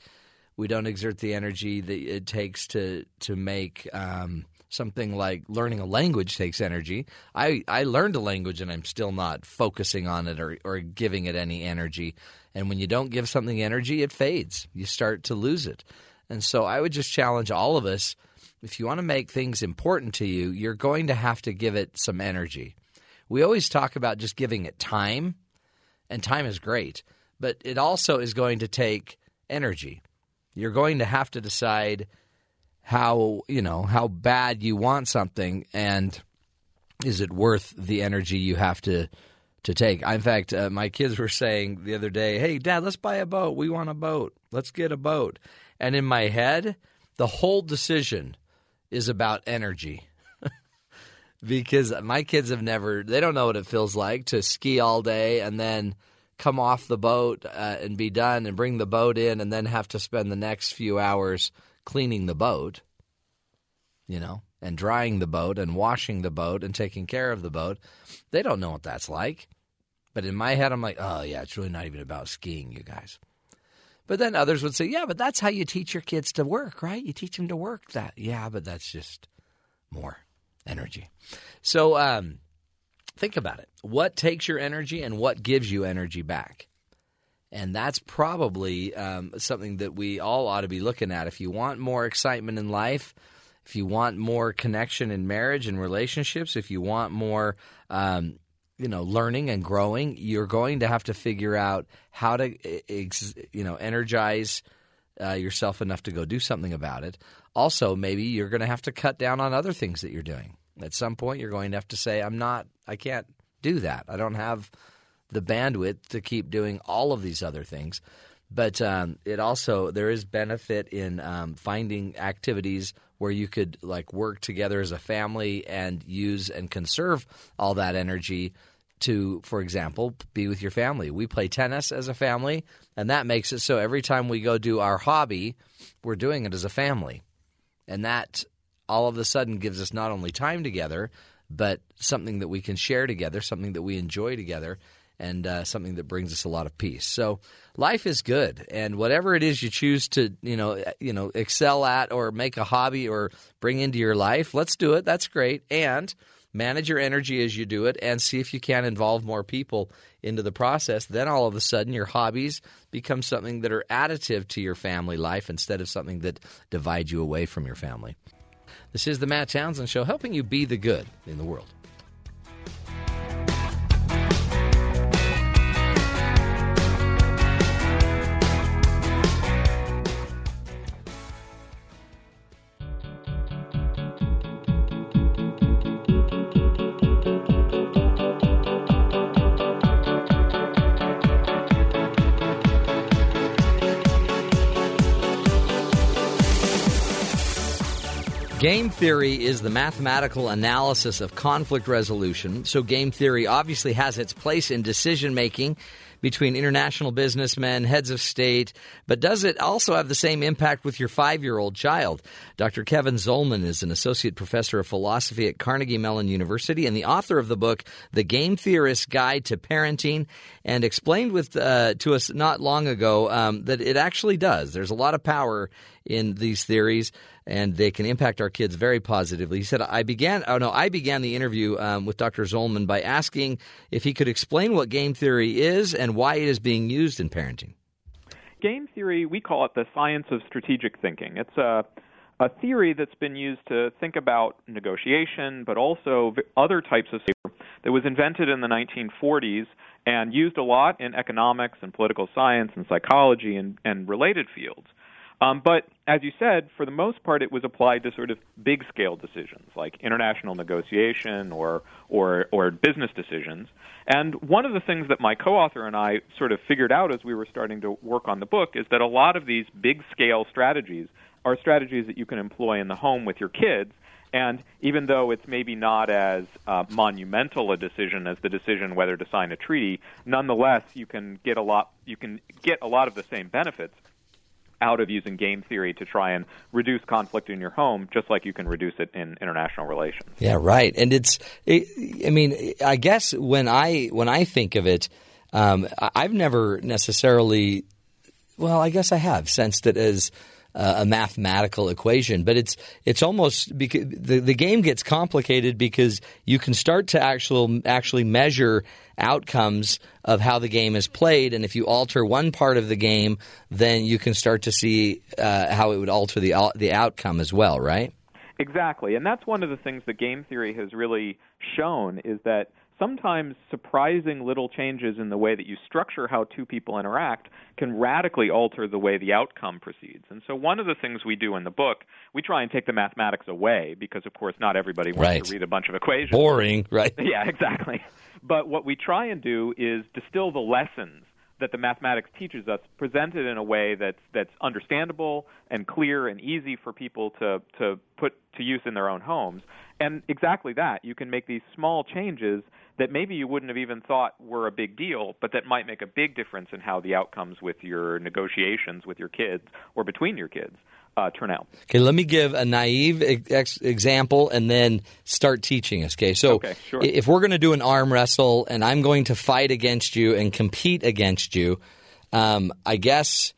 we don't exert the energy that it takes to to make um, something like learning a language takes energy. I, I learned a language and I'm still not focusing on it or, or giving it any energy. And when you don't give something energy, it fades. You start to lose it. And so I would just challenge all of us if you want to make things important to you, you're going to have to give it some energy. We always talk about just giving it time, and time is great, but it also is going to take energy. You're going to have to decide how, you know, how bad you want something and is it worth the energy you have to to take. In fact, uh, my kids were saying the other day, "Hey, dad, let's buy a boat. We want a boat. Let's get a boat." And in my head, the whole decision is about energy. because my kids have never they don't know what it feels like to ski all day and then come off the boat uh, and be done and bring the boat in and then have to spend the next few hours cleaning the boat you know and drying the boat and washing the boat and taking care of the boat. They don't know what that's like. But in my head i'm like oh yeah it's really not even about skiing you guys but then others would say yeah but that's how you teach your kids to work right you teach them to work that yeah but that's just more energy so um, think about it. What takes your energy and what gives you energy back? And that's probably um, something that we all ought to be looking at. If you want more excitement in life, if you want more connection in marriage and relationships, if you want more, um, you know, learning and growing, you're going to have to figure out how to, you know, energize uh, yourself enough to go do something about it. Also, maybe you're going to have to cut down on other things that you're doing. At some point, you're going to have to say, I'm not, I can't do that. I don't have the bandwidth to keep doing all of these other things. But um, it also, there is benefit in um, finding activities where you could like work together as a family and use and conserve all that energy to, for example, be with your family. We play tennis as a family, and that makes it so every time we go do our hobby, we're doing it as a family. And that all of a sudden gives us not only time together, but something that we can share together, something that we enjoy together, and uh, something that brings us a lot of peace. So life is good, and whatever it is you choose to you know you know excel at or make a hobby or bring into your life, let's do it. That's great, and manage your energy as you do it, and see if you can involve more people into the process. Then all of a sudden, your hobbies become something that are additive to your family life instead of something that divides you away from your family. This is the Matt Townsend Show, helping you be the good in the world. Game theory is the mathematical analysis of conflict resolution. So, game theory obviously has its place in decision making between international businessmen, heads of state, but does it also have the same impact with your five year old child? Dr. Kevin Zollman is an associate professor of philosophy at Carnegie Mellon University and the author of the book, The Game Theorist's Guide to Parenting, and explained with uh, to us not long ago um, that it actually does. There's a lot of power in these theories and they can impact our kids very positively. He said, I began, oh no, I began the interview um, with Dr. Zollman by asking if he could explain what game theory is and why it is being used in parenting. Game theory, we call it the science of strategic thinking. It's a, a theory that's been used to think about negotiation, but also other types of that was invented in the 1940s and used a lot in economics and political science and psychology and, and related fields. Um, but as you said, for the most part, it was applied to sort of big scale decisions like international negotiation or, or, or business decisions. And one of the things that my co author and I sort of figured out as we were starting to work on the book is that a lot of these big scale strategies are strategies that you can employ in the home with your kids. And even though it's maybe not as uh, monumental a decision as the decision whether to sign a treaty, nonetheless you can get a lot you can get a lot of the same benefits out of using game theory to try and reduce conflict in your home, just like you can reduce it in international relations. Yeah, right. And it's, it, I mean, I guess when I when I think of it, um, I've never necessarily, well, I guess I have sensed it as uh, a mathematical equation. But it's it's almost because the the game gets complicated because you can start to actual actually measure outcomes of how the game is played, and if you alter one part of the game, then you can start to see uh, how it would alter the the outcome as well, right? Exactly, and that's one of the things that game theory has really shown is that sometimes surprising little changes in the way that you structure how two people interact can radically alter the way the outcome proceeds. And so, one of the things we do in the book, we try and take the mathematics away because, of course, not everybody wants right. to read a bunch of equations. Boring, right? Yeah, exactly. But what we try and do is distill the lessons that the mathematics teaches us presented in a way that's that's understandable and clear and easy for people to to put to use in their own homes. And exactly that, you can make these small changes that maybe you wouldn't have even thought were a big deal, but that might make a big difference in how the outcomes with your negotiations with your kids or between your kids uh, turn out. Okay, let me give a naive ex- example and then start teaching us. Okay, so okay, sure. if we're going to do an arm wrestle and I'm going to fight against you and compete against you, um, I guess.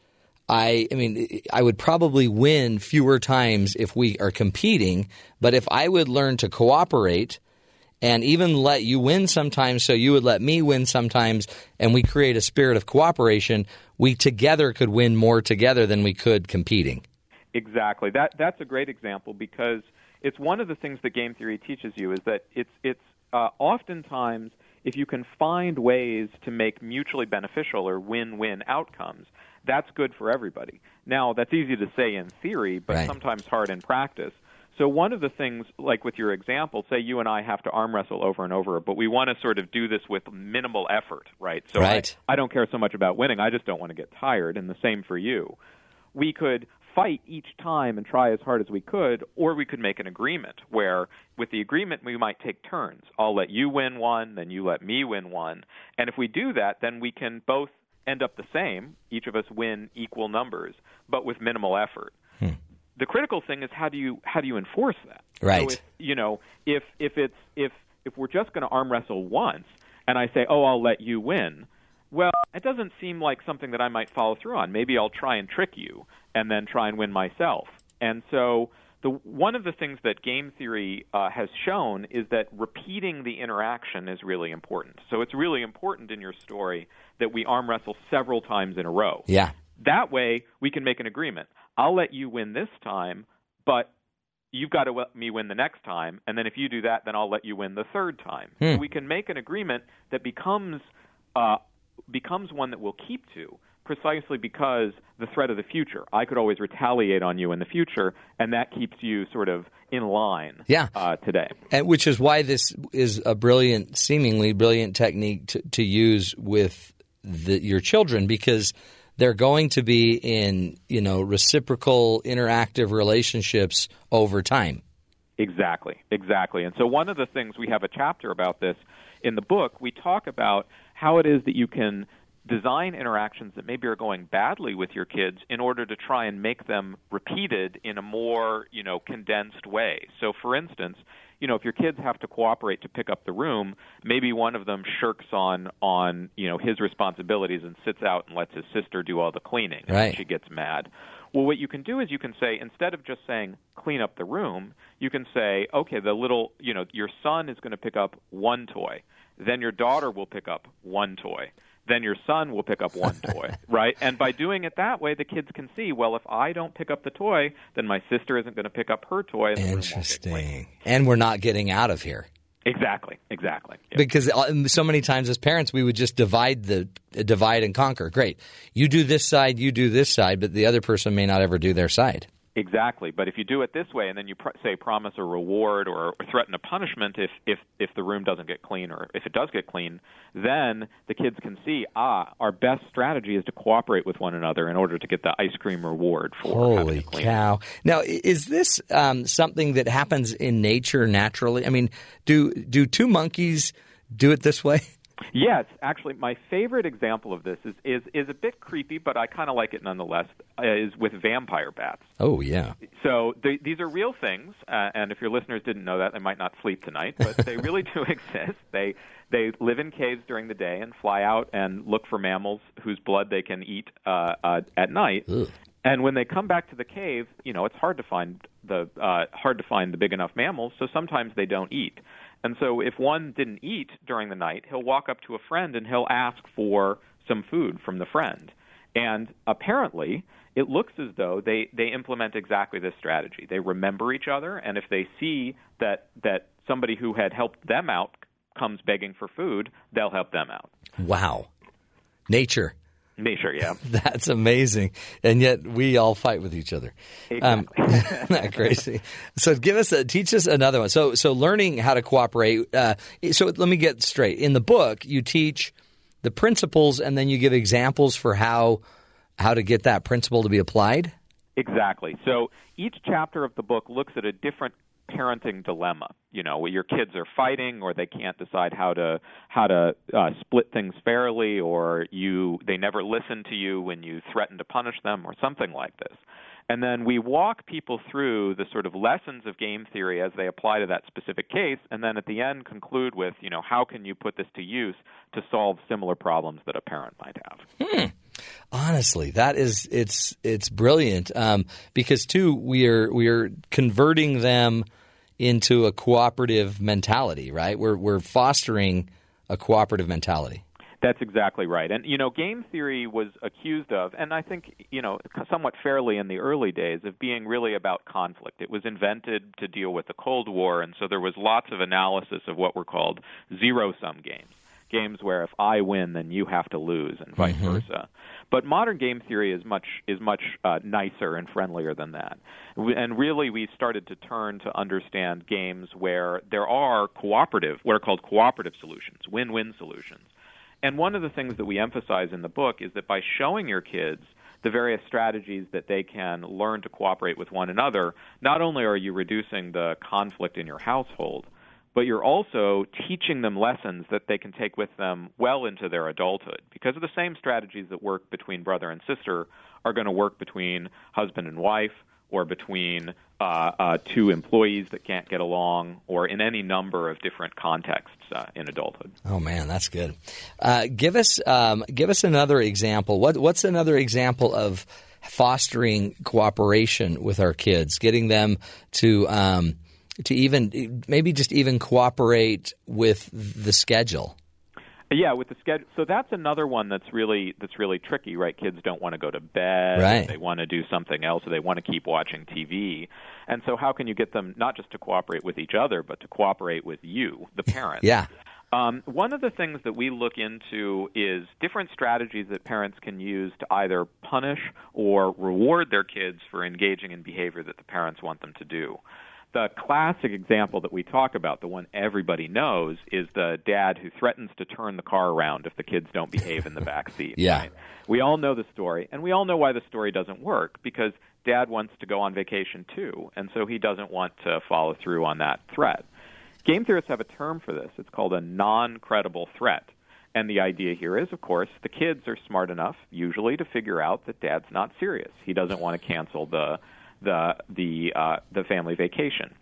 I, I mean, I would probably win fewer times if we are competing, but if I would learn to cooperate and even let you win sometimes so you would let me win sometimes and we create a spirit of cooperation, we together could win more together than we could competing. Exactly. That that's a great example because it's one of the things that game theory teaches you is that it's it's uh, oftentimes if you can find ways to make mutually beneficial or win-win outcomes, that's good for everybody. Now, that's easy to say in theory, but right. sometimes hard in practice. So one of the things, like with your example, say you and I have to arm wrestle over and over, but we want to sort of do this with minimal effort, right? So right. I, I don't care so much about winning. I just don't want to get tired, and the same for you. We could fight each time and try as hard as we could, or we could make an agreement where, with the agreement, we might take turns. I'll let you win one, then you let me win one. And if we do that, then we can both end up the same. Each of us win equal numbers, but with minimal effort. Hmm. The critical thing is how do you how do you enforce that? Right. So if, you know, if if it's if if we're just going to arm wrestle once, and I say, "Oh, I'll let you win," well, it doesn't seem like something that I might follow through on. Maybe I'll try and trick you and then try and win myself. And so, the one of the things that game theory uh, has shown is that repeating the interaction is really important. So it's really important in your story that we arm wrestle several times in a row. Yeah. That way, we can make an agreement. I'll let you win this time, but you've got to let me win the next time. And then if you do that, then I'll let you win the third time. Hmm. So we can make an agreement that becomes uh, becomes one that we'll keep to precisely because the threat of the future. I could always retaliate on you in the future, and that keeps you sort of in line yeah. uh, today. And which is why this is a brilliant, seemingly brilliant technique to, to use with the, your children because they're going to be in you know reciprocal interactive relationships over time. Exactly, exactly. And so one of the things we have a chapter about this in the book. We talk about how it is that you can design interactions that maybe are going badly with your kids in order to try and make them repeated in a more you know condensed way. So, for instance, you know if your kids have to cooperate to pick up the room, maybe one of them shirks on on you know his responsibilities and sits out and lets his sister do all the cleaning, and right. she gets mad. Well, what you can do is you can say instead of just saying clean up the room, you can say, okay, the little, you know, your son is going to pick up one toy, then your daughter will pick up one toy, then your son will pick up one toy, right? And by doing it that way, the kids can see, well, if I don't pick up the toy, then my sister isn't going to pick up her toy. And Interesting. And we're not getting out of here. Exactly, exactly. Yep. Because uh, so many times as parents, we would just divide the divide and conquer. Great, you do this side, you do this side, but the other person may not ever do their side. Exactly, but if you do it this way, and then you pr- say promise a reward or, or threaten a punishment if, if if the room doesn't get clean or if it does get clean, then the kids can see ah our best strategy is to cooperate with one another in order to get the ice cream reward for Holy having clean. cow! Now, is this um, something that happens in nature naturally? I mean, do do two monkeys do it this way? Yes, actually, my favorite example of this is is, is a bit creepy, but I kind of like it nonetheless. Uh, is with vampire bats. Oh yeah. So they, these are real things, uh, and if your listeners didn't know that, they might not sleep tonight. But they really do exist. They they live in caves during the day and fly out and look for mammals whose blood they can eat uh, uh, at night. Ugh. And when they come back to the cave, you know, it's hard to find the uh, hard to find the big enough mammals, so sometimes they don't eat. And so if one didn't eat during the night, he'll walk up to a friend and he'll ask for some food from the friend. And apparently, it looks as though they, they implement exactly this strategy. They remember each other, and if they see that, that somebody who had helped them out comes begging for food, they'll help them out. Wow. Nature. Nature, yeah. That's amazing. And yet we all fight with each other. Exactly. Um, not crazy. So give us a, teach us another one. So so learning how to cooperate. Uh, so let me get straight. In the book, you teach the principles and then you give examples for how how to get that principle to be applied. Exactly. So each chapter of the book looks at a different parenting dilemma. You know, where your kids are fighting, or they can't decide how to how to uh, split things fairly, or you they never listen to you when you threaten to punish them, or something like this. And then we walk people through the sort of lessons of game theory as they apply to that specific case, and then at the end conclude with, you know, how can you put this to use to solve similar problems that a parent might have. Hmm. Honestly, that is it's it's brilliant um, because too we are we are converting them into a cooperative mentality, right? We're we're fostering a cooperative mentality. That's exactly right. And you know, game theory was accused of, and I think you know, somewhat fairly in the early days, of being really about conflict. It was invented to deal with the Cold War, and so there was lots of analysis of what were called zero-sum games games where if I win, then you have to lose, and vice mm-hmm. versa. But modern game theory is much is much uh, nicer and friendlier than that. And really, we started to turn to understand games where there are cooperative, what are called cooperative solutions, win-win solutions. And one of the things that we emphasize in the book is that by showing your kids the various strategies that they can learn to cooperate with one another, not only are you reducing the conflict in your household, but you're also teaching them lessons that they can take with them well into their adulthood. Because the same strategies that work between brother and sister are going to work between husband and wife, or between uh, uh, two employees that can't get along, or in any number of different contexts uh, in adulthood. Oh man, that's good. Uh, give us um, give us another example. What, what's another example of fostering cooperation with our kids, getting them to um, to even maybe just even cooperate with the schedule. Yeah, with the schedule. So that's another one that's really that's really tricky, right? Kids don't want to go to bed. Right. They want to do something else, or they want to keep watching TV. And so, how can you get them not just to cooperate with each other, but to cooperate with you, the parent? yeah. Um, one of the things that we look into is different strategies that parents can use to either punish or reward their kids for engaging in behavior that the parents want them to do the classic example that we talk about, the one everybody knows, is the dad who threatens to turn the car around if the kids don't behave in the back seat. yeah. Right? We all know the story, and we all know why the story doesn't work because dad wants to go on vacation too, and so he doesn't want to follow through on that threat. Game theorists have a term for this. It's called a non credible threat. And the idea here is, of course, the kids are smart enough, usually, to figure out that dad's not serious. He doesn't want to cancel the the the uh, the family vacation.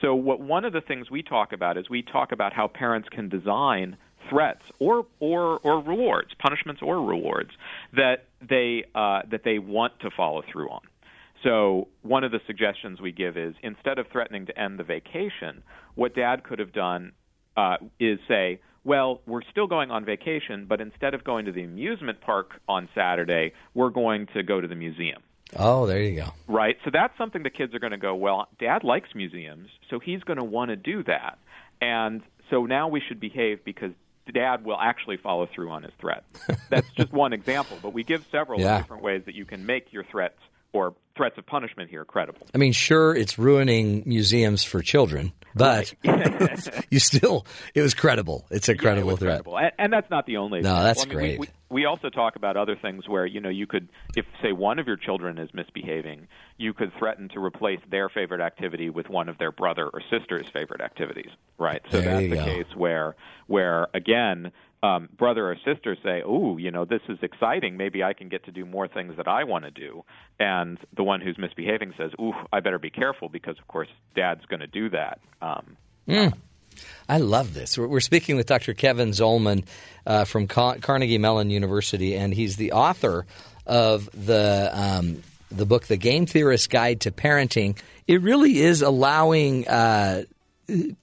So what one of the things we talk about is we talk about how parents can design threats or or or rewards, punishments or rewards that they uh, that they want to follow through on. So one of the suggestions we give is instead of threatening to end the vacation, what dad could have done uh, is say, well, we're still going on vacation, but instead of going to the amusement park on Saturday, we're going to go to the museum. Oh, there you go. Right. So that's something the kids are going to go, well, dad likes museums, so he's going to want to do that. And so now we should behave because dad will actually follow through on his threat. That's just one example, but we give several yeah. different ways that you can make your threats or threats of punishment here credible. I mean, sure, it's ruining museums for children, but right. you still, it was credible. It's a credible yeah, threat. Credible. And, and, that's not the only. No, that's I mean, great. We, we, we, also talk about other things where you know you could, if say one of your children is misbehaving, you could threaten to replace their favorite activity with one of their brother or sister's favorite activities. Right. So there that's the go. case where, where again, um, brother or sister say, "Oh, you know, this is exciting. Maybe I can get to do more things that I want to do," and the one who's misbehaving says, "Ooh, I better be careful because, of course, Dad's going to do that." Um, mm. I love this. We're, speaking with Dr. Kevin Zollman uh, from Car- Carnegie Mellon University, and he's the author of the um, the book, The Game Theorist's Guide to Parenting, it really is allowing uh,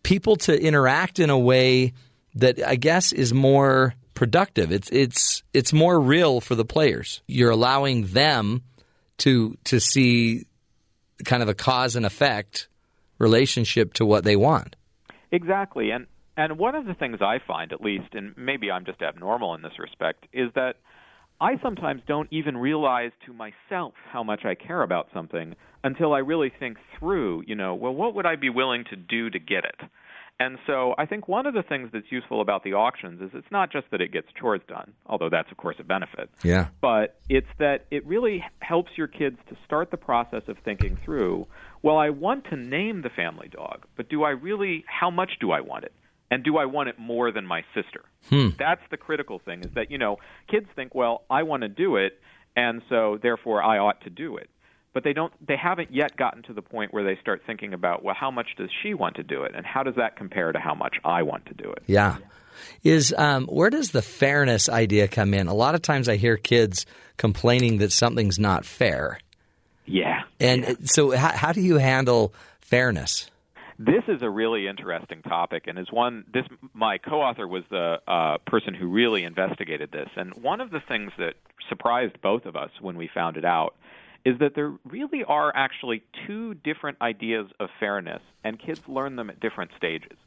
people to interact in a way that I guess is more productive. It's it's it's more real for the players. You're allowing them to to see kind of a cause and effect relationship to what they want. Exactly. And and one of the things I find at least and maybe I'm just abnormal in this respect is that I sometimes don't even realize to myself how much I care about something until I really think through, you know, well what would I be willing to do to get it? And so I think one of the things that's useful about the auctions is it's not just that it gets chores done, although that's of course a benefit. Yeah. But it's that it really helps your kids to start the process of thinking through, well, I want to name the family dog, but do I really how much do I want it? And do I want it more than my sister? Hmm. That's the critical thing is that, you know, kids think, well, I want to do it, and so therefore I ought to do it but they don't they haven't yet gotten to the point where they start thinking about well how much does she want to do it? And how does that compare to how much I want to do it? Yeah. Is um, where does the fairness idea come in? A lot of times I hear kids complaining that something's not fair. Yeah. And yeah. so how, how do you handle fairness? This is a really interesting topic, and is one. This my co-author was the uh, person who really investigated this, and one of the things that surprised both of us when we found it out is that there really are actually two different ideas of fairness, and kids learn them at different stages.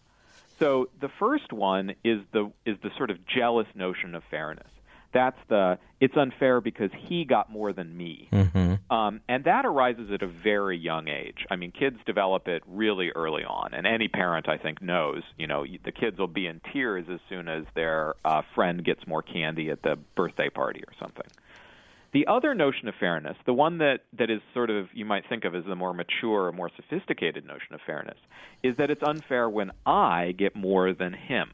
So the first one is the is the sort of jealous notion of fairness. That's the it's unfair because he got more than me, mm-hmm. um, and that arises at a very young age. I mean, kids develop it really early on, and any parent I think knows. You know, the kids will be in tears as soon as their uh, friend gets more candy at the birthday party or something. The other notion of fairness, the one that, that is sort of you might think of as the more mature or more sophisticated notion of fairness, is that it's unfair when I get more than him.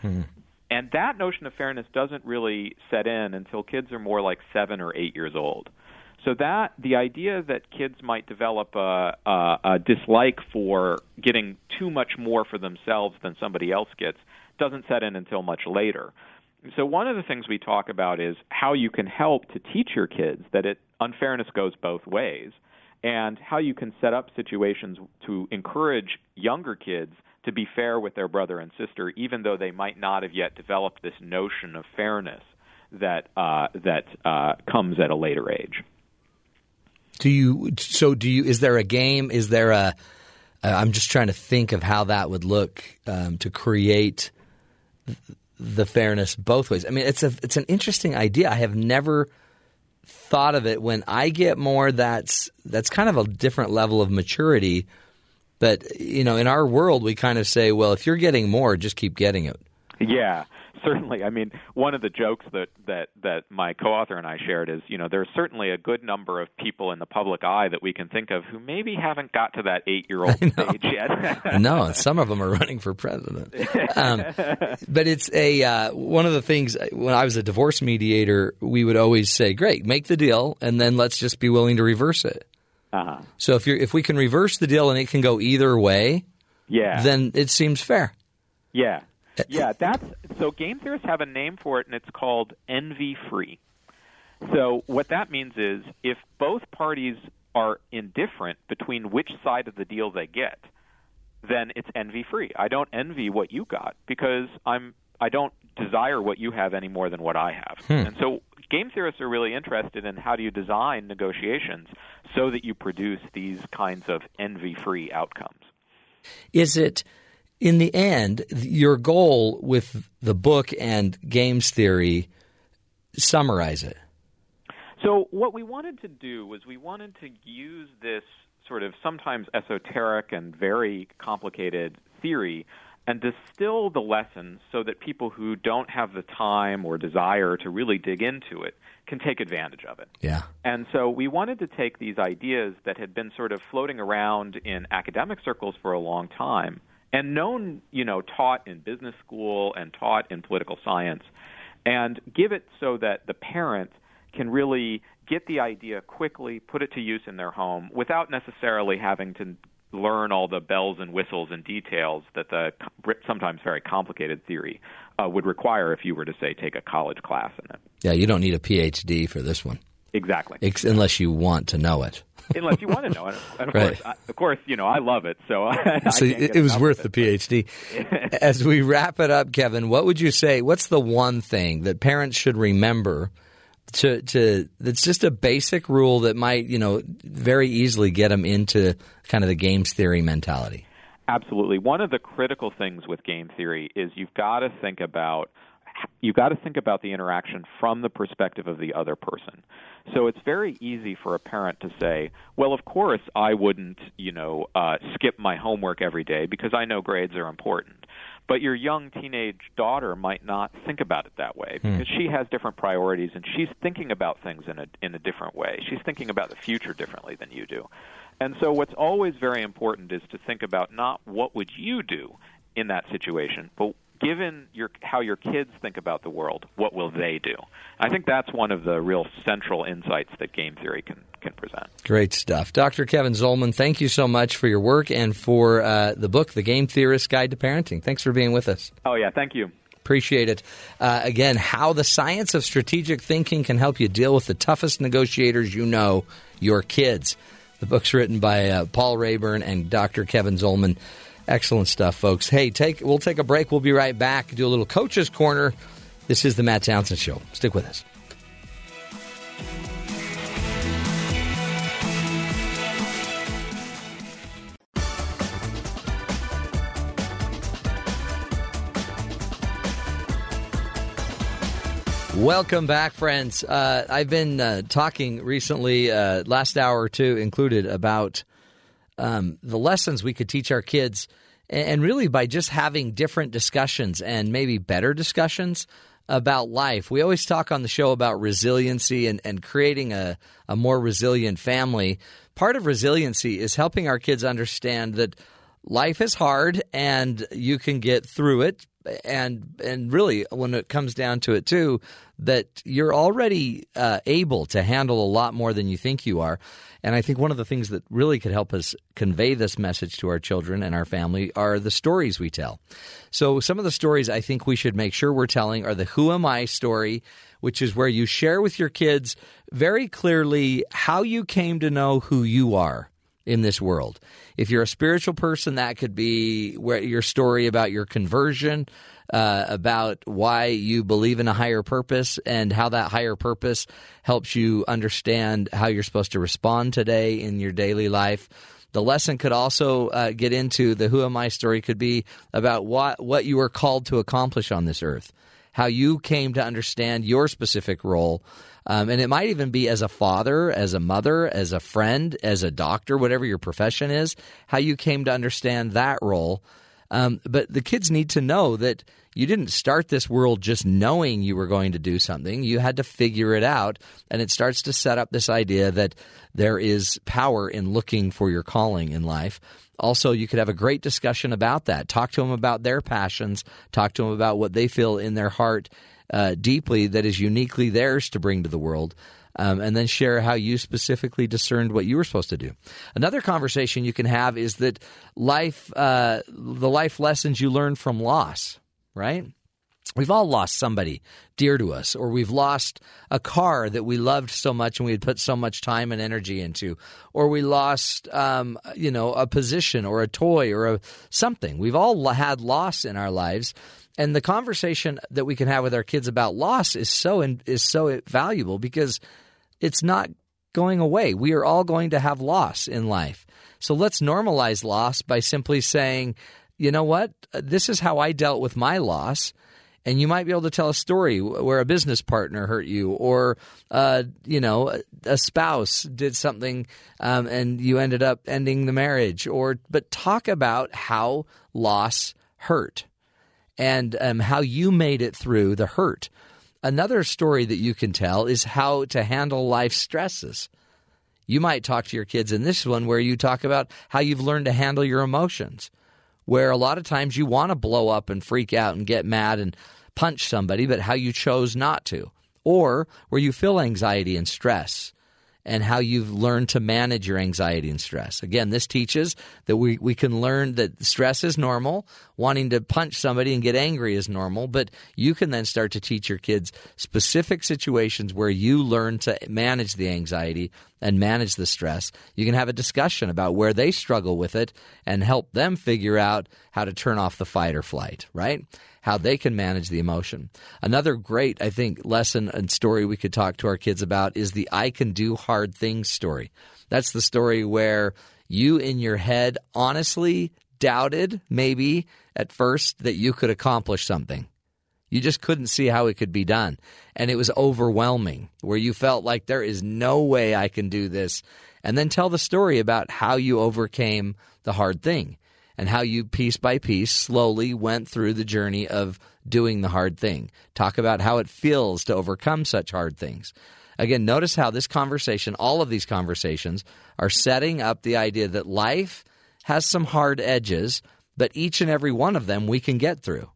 Hmm. And that notion of fairness doesn't really set in until kids are more like seven or eight years old. So that the idea that kids might develop a, a, a dislike for getting too much more for themselves than somebody else gets doesn't set in until much later. So one of the things we talk about is how you can help to teach your kids that it unfairness goes both ways and how you can set up situations to encourage younger kids to be fair with their brother and sister even though they might not have yet developed this notion of fairness that uh, that uh, comes at a later age. Do you so do you is there a game is there a I'm just trying to think of how that would look um, to create the fairness both ways. I mean, it's a it's an interesting idea. I have never thought of it. When I get more, that's that's kind of a different level of maturity. But you know, in our world, we kind of say, well, if you're getting more, just keep getting it. Yeah, certainly. I mean, one of the jokes that that that my co-author and I shared is, you know, there's certainly a good number of people in the public eye that we can think of who maybe haven't got to that eight-year-old stage yet. no, some of them are running for president. Um, but it's a uh, one of the things when I was a divorce mediator, we would always say, "Great, make the deal, and then let's just be willing to reverse it." Uh-huh. So if you're if we can reverse the deal and it can go either way, yeah, then it seems fair. Yeah, yeah, that's so game theorists have a name for it, and it's called envy free. So what that means is if both parties are indifferent between which side of the deal they get, then it's envy free. I don't envy what you got because I'm I don't desire what you have any more than what I have. Hmm. And so game theorists are really interested in how do you design negotiations so that you produce these kinds of envy free outcomes. Is it in the end, your goal with the book and games theory, summarize it. So, what we wanted to do was we wanted to use this sort of sometimes esoteric and very complicated theory and distill the lessons so that people who don't have the time or desire to really dig into it can take advantage of it. Yeah. And so we wanted to take these ideas that had been sort of floating around in academic circles for a long time and known, you know, taught in business school and taught in political science, and give it so that the parent can really get the idea quickly, put it to use in their home without necessarily having to learn all the bells and whistles and details that the sometimes very complicated theory uh, would require if you were to say take a college class in it. Yeah, you don't need a PhD for this one. Exactly. Ex- unless you want to know it. Unless you want to know it, and of Right. course, I, of course, you know I love it, so, so it, it was worth of the. PhD. As we wrap it up, Kevin, what would you say? What's the one thing that parents should remember? To, to that's just a basic rule that might you know very easily get them into kind of the games theory mentality. Absolutely. One of the critical things with game theory is you've got to think about you've got to think about the interaction from the perspective of the other person. So it's very easy for a parent to say, "Well, of course I wouldn't, you know, uh, skip my homework every day because I know grades are important." But your young teenage daughter might not think about it that way because she has different priorities and she's thinking about things in a in a different way. She's thinking about the future differently than you do. And so what's always very important is to think about not what would you do in that situation, but given your how your kids think about the world, what will they do? I think that's one of the real central insights that game theory can can present. Great stuff, Dr. Kevin Zollman. Thank you so much for your work and for uh, the book, The Game Theorist Guide to Parenting. Thanks for being with us. Oh yeah, thank you. Appreciate it. Uh, again, how the science of strategic thinking can help you deal with the toughest negotiators you know, your kids. The book's written by uh, Paul Raeburn and Dr. Kevin Zollman. Excellent stuff, folks. Hey, take we'll take a break. We'll be right back. Do a little coach's corner. This is the Matt Townsend Show. Stick with us. Welcome back, friends. Uh, I've been uh, talking recently, uh, last hour or two included, about um, the lessons we could teach our kids, and, really by just having different discussions and maybe better discussions about life. We always talk on the show about resiliency and, and creating a, a more resilient family. Part of resiliency is helping our kids understand that life is hard and you can get through it and and really when it comes down to it too that you're already uh, able to handle a lot more than you think you are. And i think one of the things that really could help us convey this message to our children and our family are the stories we tell. So some of the stories i think we should make sure we're telling are the who am i story which is where you share with your kids very clearly how you came to know who you are in this world. If you're a spiritual person, that could be where your story about your conversion, uh, about why you believe in a higher purpose, and how that higher purpose helps you understand how you're supposed to respond today in your daily life. The lesson could also uh, get into the who am I story could be about what what you were called to accomplish on this earth, how you came to understand your specific role um, and it might even be as a father, as a mother, as a friend, as a doctor, whatever your profession is, how you came to understand that role. Um, but the kids need to know that you didn't start this world just knowing you were going to do something. You had to figure it out. And it starts to set up this idea that there is power in looking for your calling in life. Also, you could have a great discussion about that. Talk to them about their passions, talk to them about what they feel in their heart uh, deeply that is uniquely theirs to bring to the world. Um, and then share how you specifically discerned what you were supposed to do. Another conversation you can have is that life, uh, the life lessons you learn from loss, right? We've all lost somebody dear to us, or we've lost a car that we loved so much and we had put so much time and energy into, or we lost, um, you know, a position or a toy or a something. We've all had loss in our lives, and the conversation that we can have with our kids about loss is so is so valuable because it's not going away. We are all going to have loss in life, so let's normalize loss by simply saying, you know what, this is how I dealt with my loss and you might be able to tell a story where a business partner hurt you, or uh, you know, a spouse did something, um, and you ended up ending the marriage. Or but talk about how loss hurt, and um, how you made it through the hurt. Another story that you can tell is how to handle life stresses. You might talk to your kids in this one where you talk about how you've learned to handle your emotions where a lot of times you want to blow up and freak out and get mad and punch somebody, but how you chose not to, or where you feel anxiety and stress and how you've learned to manage your anxiety and stress. Again, this teaches that we, we can learn that stress is normal, wanting to punch somebody and get angry is normal, but you can then start to teach your kids specific situations where you learn to manage the anxiety and manage the stress. You can have a discussion about where they struggle with it and help them figure out how to turn off the fight or flight, right? How they can manage the emotion. Another great, I think, lesson and story we could talk to our kids about is the I can do hard things story. That's the story where you in your head honestly doubted, maybe at first, that you could accomplish something. You just couldn't see how it could be done. And it was overwhelming, where you felt like there is no way I can do this. And then tell the story about how you overcame the hard thing and how you piece by piece slowly went through the journey of doing the hard thing. Talk about how it feels to overcome such hard things. Again, notice how this conversation, all of these conversations, are setting up the idea that life has some hard edges, but each and every one of them we can get through.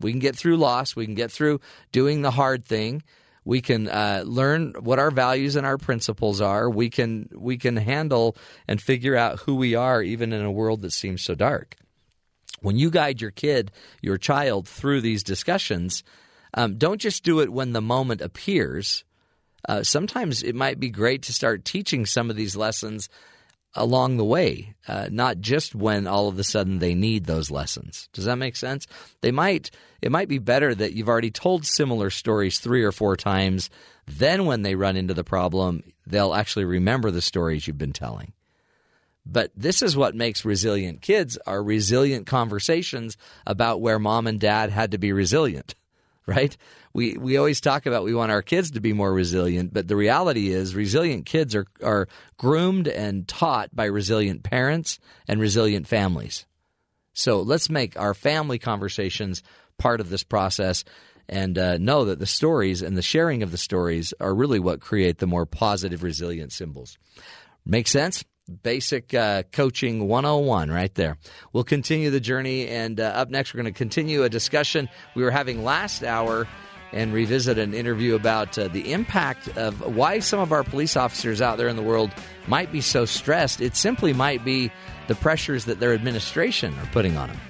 We can get through loss, we can get through doing the hard thing, we can uh, learn what our values and our principles are. We can we can handle and figure out who we are, even in a world that seems so dark. When you guide your kid, your child, through these discussions, um, don't just do it when the moment appears. Uh, sometimes it might be great to start teaching some of these lessons along the way, uh, not just when all of a sudden they need those lessons. Does that make sense? They might. It might be better that you've already told similar stories three or four times. Then, when they run into the problem, they'll actually remember the stories you've been telling. But this is what makes resilient kids are resilient conversations about where mom and dad had to be resilient, right? we, we always talk about we want our kids to be more resilient, but the reality is resilient kids are, are groomed and taught by resilient parents and resilient families. So let's make our family conversations part of this process and uh, know that the stories and the sharing of the stories are really what create the more positive, resilient symbols. Make sense? Basic uh, coaching 101 right there. We'll continue the journey, and uh, up next, we're going to continue a discussion we were having last hour and revisit an interview about uh, the impact of why some of our police officers out there in the world might be so stressed. It simply might be the pressures that their administration are putting on them.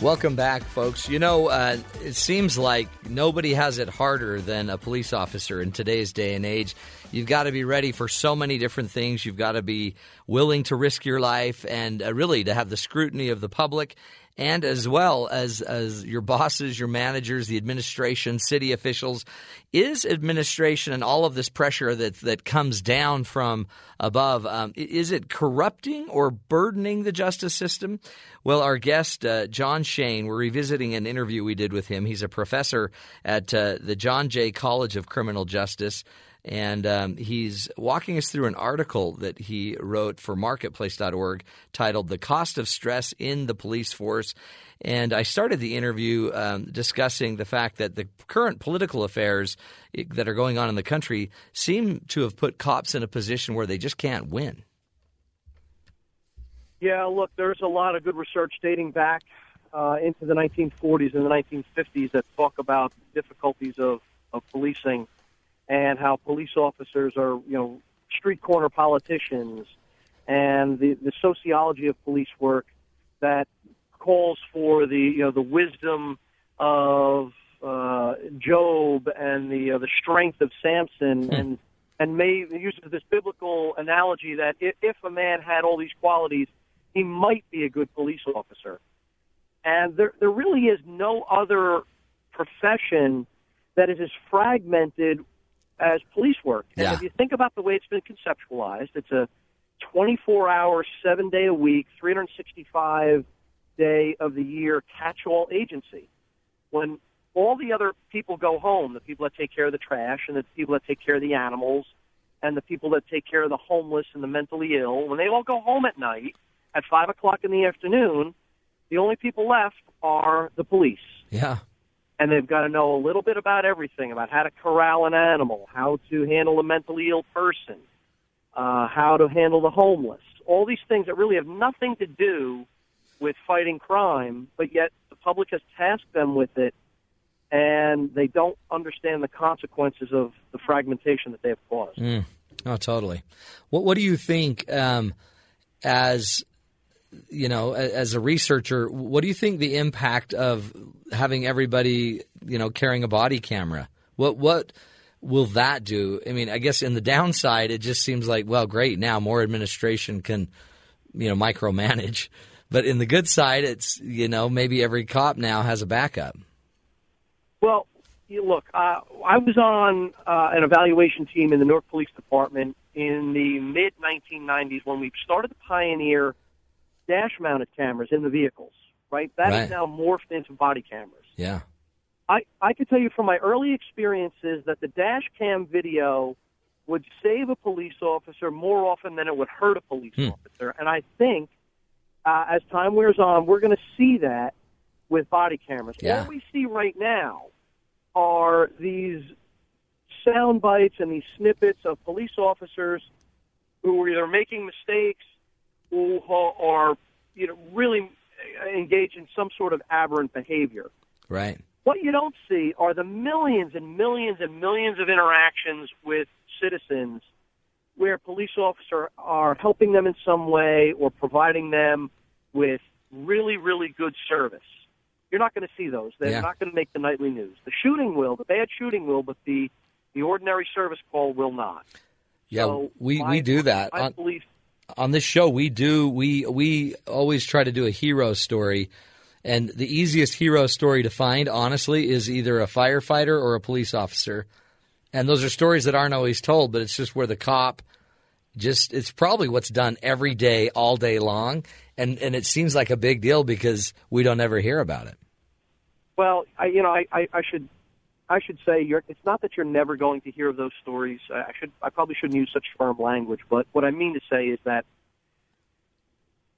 Welcome back, folks. You know, uh, it seems like nobody has it harder than a police officer in today's day and age. You've got to be ready for so many different things. You've got to be willing to risk your life and uh, really to have the scrutiny of the public and as well as as your bosses, your managers, the administration, city officials, is administration and all of this pressure that that comes down from above um, is it corrupting or burdening the justice system? Well, our guest uh, John Shane, we're revisiting an interview we did with him. He's a professor at uh, the John Jay College of Criminal Justice and um, he's walking us through an article that he wrote for marketplace.org titled The Cost of Stress in the Police Force. And I started the interview um, discussing the fact that the current political affairs that are going on in the country seem to have put cops in a position where they just can't win. Yeah, look, there's a lot of good research dating back uh, into the 1940s and the 1950s that talk about difficulties of, of policing and how police officers are, you know, street corner politicians, and the, the sociology of police work that calls for the, you know, the wisdom of uh, Job and the uh, the strength of Samson, hmm. and and may uses this biblical analogy that if, if a man had all these qualities, he might be a good police officer. And there there really is no other profession that is as fragmented as police work. And yeah. if you think about the way it's been conceptualized, it's a 24 hour, seven day a week, 365 day of the year catch all agency. When all the other people go home, the people that take care of the trash and the people that take care of the animals and the people that take care of the homeless and the mentally ill, when they all go home at night at 5 o'clock in the afternoon, the only people left are the police. Yeah and they've got to know a little bit about everything about how to corral an animal, how to handle a mentally ill person, uh, how to handle the homeless, all these things that really have nothing to do with fighting crime, but yet the public has tasked them with it, and they don't understand the consequences of the fragmentation that they have caused. Mm. Oh, totally. What What do you think um, as you know, as a researcher, what do you think the impact of having everybody, you know, carrying a body camera? What what will that do? I mean, I guess in the downside, it just seems like, well, great, now more administration can, you know, micromanage. But in the good side, it's you know maybe every cop now has a backup. Well, you look, uh, I was on uh, an evaluation team in the Newark Police Department in the mid 1990s when we started to pioneer dash-mounted cameras in the vehicles. Right, that Right. is now morphed into body cameras. Yeah. I, I can tell you from my early experiences that the dash cam video would save a police officer more often than it would hurt a police Hmm. officer. And I think uh, as time wears on, we're going to see that with body cameras. Yeah. What we see right now are these sound bites and these snippets of police officers who are either making mistakes who are you know really engaged in some sort of aberrant behavior. Right. What you don't see are the millions and millions and millions of interactions with citizens where police officers are helping them in some way or providing them with really, really good service. You're not going to see those. They're Yeah. not going to make the nightly news. The shooting will, the bad shooting will, but the the ordinary service call will not. Yeah, So we, my- we do that. I believe on this show we do we we always try to do a hero story. And the easiest hero story to find honestly is either a firefighter or a police officer. And those are stories that aren't always told but it's just where the cop just it's probably what's done every day all day long. And and it seems like a big deal because we don't ever hear about it. Well, I, you know, I, I, I should, I should say, you're, it's not that you're never going to hear of those stories. I should, I probably shouldn't use such firm language, but what I mean to say is that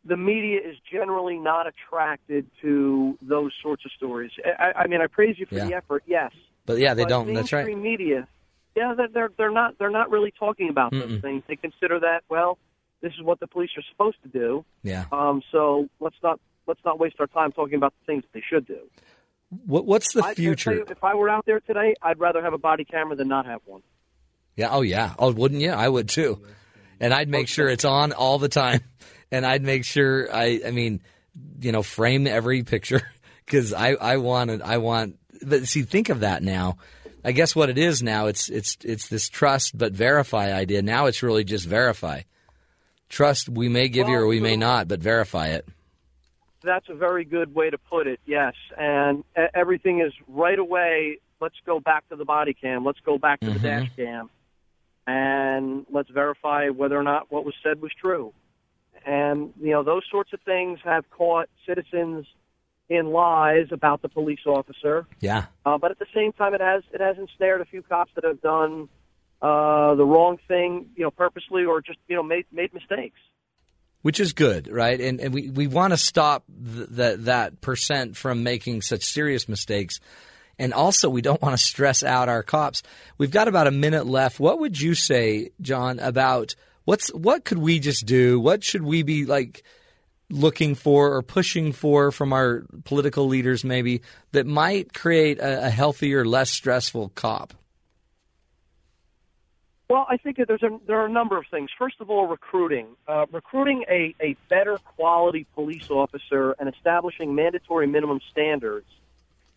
the media is generally not attracted to those sorts of stories. I, I mean, I praise you for the effort, yes. but yeah they but don't that's right mainstream media, yeah, they're, they're they're not they're not really talking about those Mm-mm. things. They consider that well, this is what the police are supposed to do. yeah Um, so let's not let's not waste our time talking about the things that they should do. What, what's the I- tell you, future if I were out there today, I'd rather have a body camera than not have one. Yeah. Oh, yeah. Oh, wouldn't you? I would too. And I'd make sure it's on all the time. And I'd make sure I, I mean, you know, frame every picture because I, I wanted, I want. But see, think of that now. I guess what it is now, it's it's it's this trust but verify idea. Now it's really just verify. Trust we may give you or we may not, but verify it. That's a very good way to put it. Yes, and everything is right away. Let's go back to the body cam. Let's go back to the Mhm. dash cam, and let's verify whether or not what was said was true. And you know those sorts of things have caught citizens in lies about the police officer. Yeah. Uh, but at the same time, it has it has ensnared a few cops that have done uh, the wrong thing, you know, purposely or just you know made made mistakes. Which is good, right? And and we, we want to stop th- that that percent from making such serious mistakes, and also we don't want to stress out our cops. We've got about a minute left. What would you say, John, about what's what could we just do? What should we be like looking for or pushing for from our political leaders, maybe that might create a, a healthier, less stressful cop? Well, I think that there's a, there are a number of things. First of all, recruiting. Uh, recruiting a, a better quality police officer and establishing mandatory minimum standards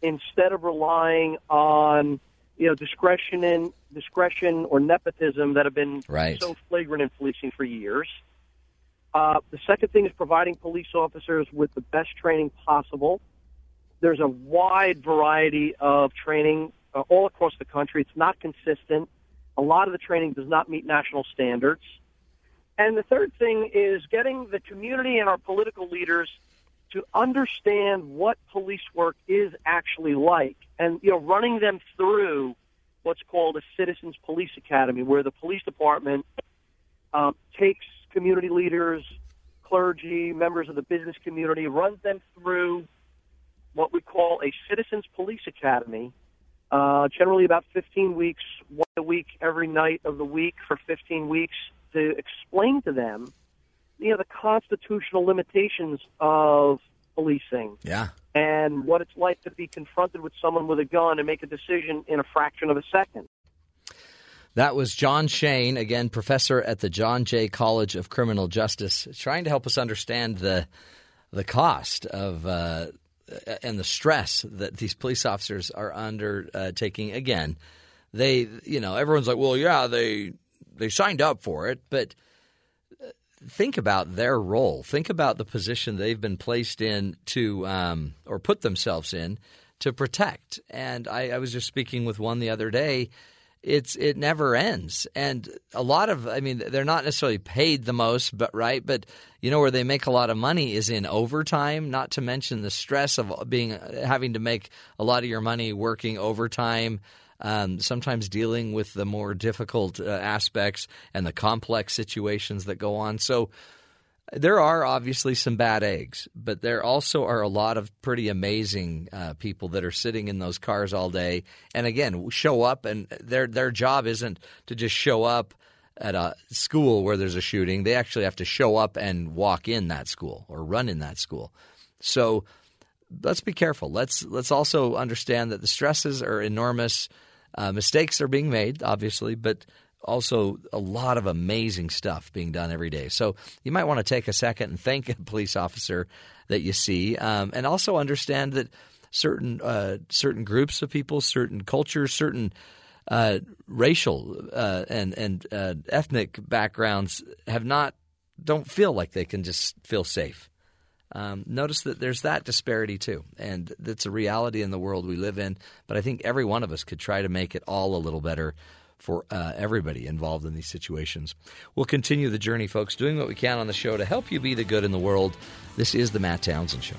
instead of relying on you know discretion in discretion or nepotism that have been Right. so flagrant in policing for years. Uh, the second thing is providing police officers with the best training possible. There's a wide variety of training uh, all across the country. It's not consistent. A lot of the training does not meet national standards. And the third thing is getting the community and our political leaders to understand what police work is actually like and you know running them through what's called a citizens police academy where the police department um, takes community leaders clergy members of the business community runs them through what we call a citizens police academy uh, generally about 15 weeks one a week every night of the week for 15 weeks to explain to them, you know, the constitutional limitations of policing Yeah. and what it's like to be confronted with someone with a gun and make a decision in a fraction of a second. That was John Shane, again, professor at the John Jay College of Criminal Justice, trying to help us understand the the cost of uh, and the stress that these police officers are undertaking. Again, they, you know, everyone's like, well, yeah, they they signed up for it, but uh, think about their role. Think about the position they've been placed in to um, or put themselves in to protect. And I, I was just speaking with one the other day it's it never ends. And a lot of i mean they're not necessarily paid the most but right but you know where they make a lot of money is in overtime not to mention the stress of being having to make a lot of your money working overtime um, sometimes dealing with the more difficult uh, aspects and the complex situations that go on. So there are obviously some bad eggs, but there also are a lot of pretty amazing uh, people that are sitting in those cars all day, and again show up, and their their job isn't to just show up at a school where there's a shooting. They actually have to show up and walk in that school or run in that school. So let's be careful. Let's let's also understand that the stresses are enormous. Uh, mistakes are being made, obviously, but also a lot of amazing stuff being done every day. So you might want to take a second and thank a police officer that you see, um, and also understand that certain uh, certain groups of people, certain cultures, certain uh, racial uh, and and uh, ethnic backgrounds have not don't feel like they can just feel safe. Um, notice that there's that disparity too, and that's a reality in the world we live in. But I think every one of us could try to make it all a little better for uh, everybody involved in these situations. We'll continue the journey, folks, doing what we can on the show to help you be the good in the world. This is the Matt Townsend Show.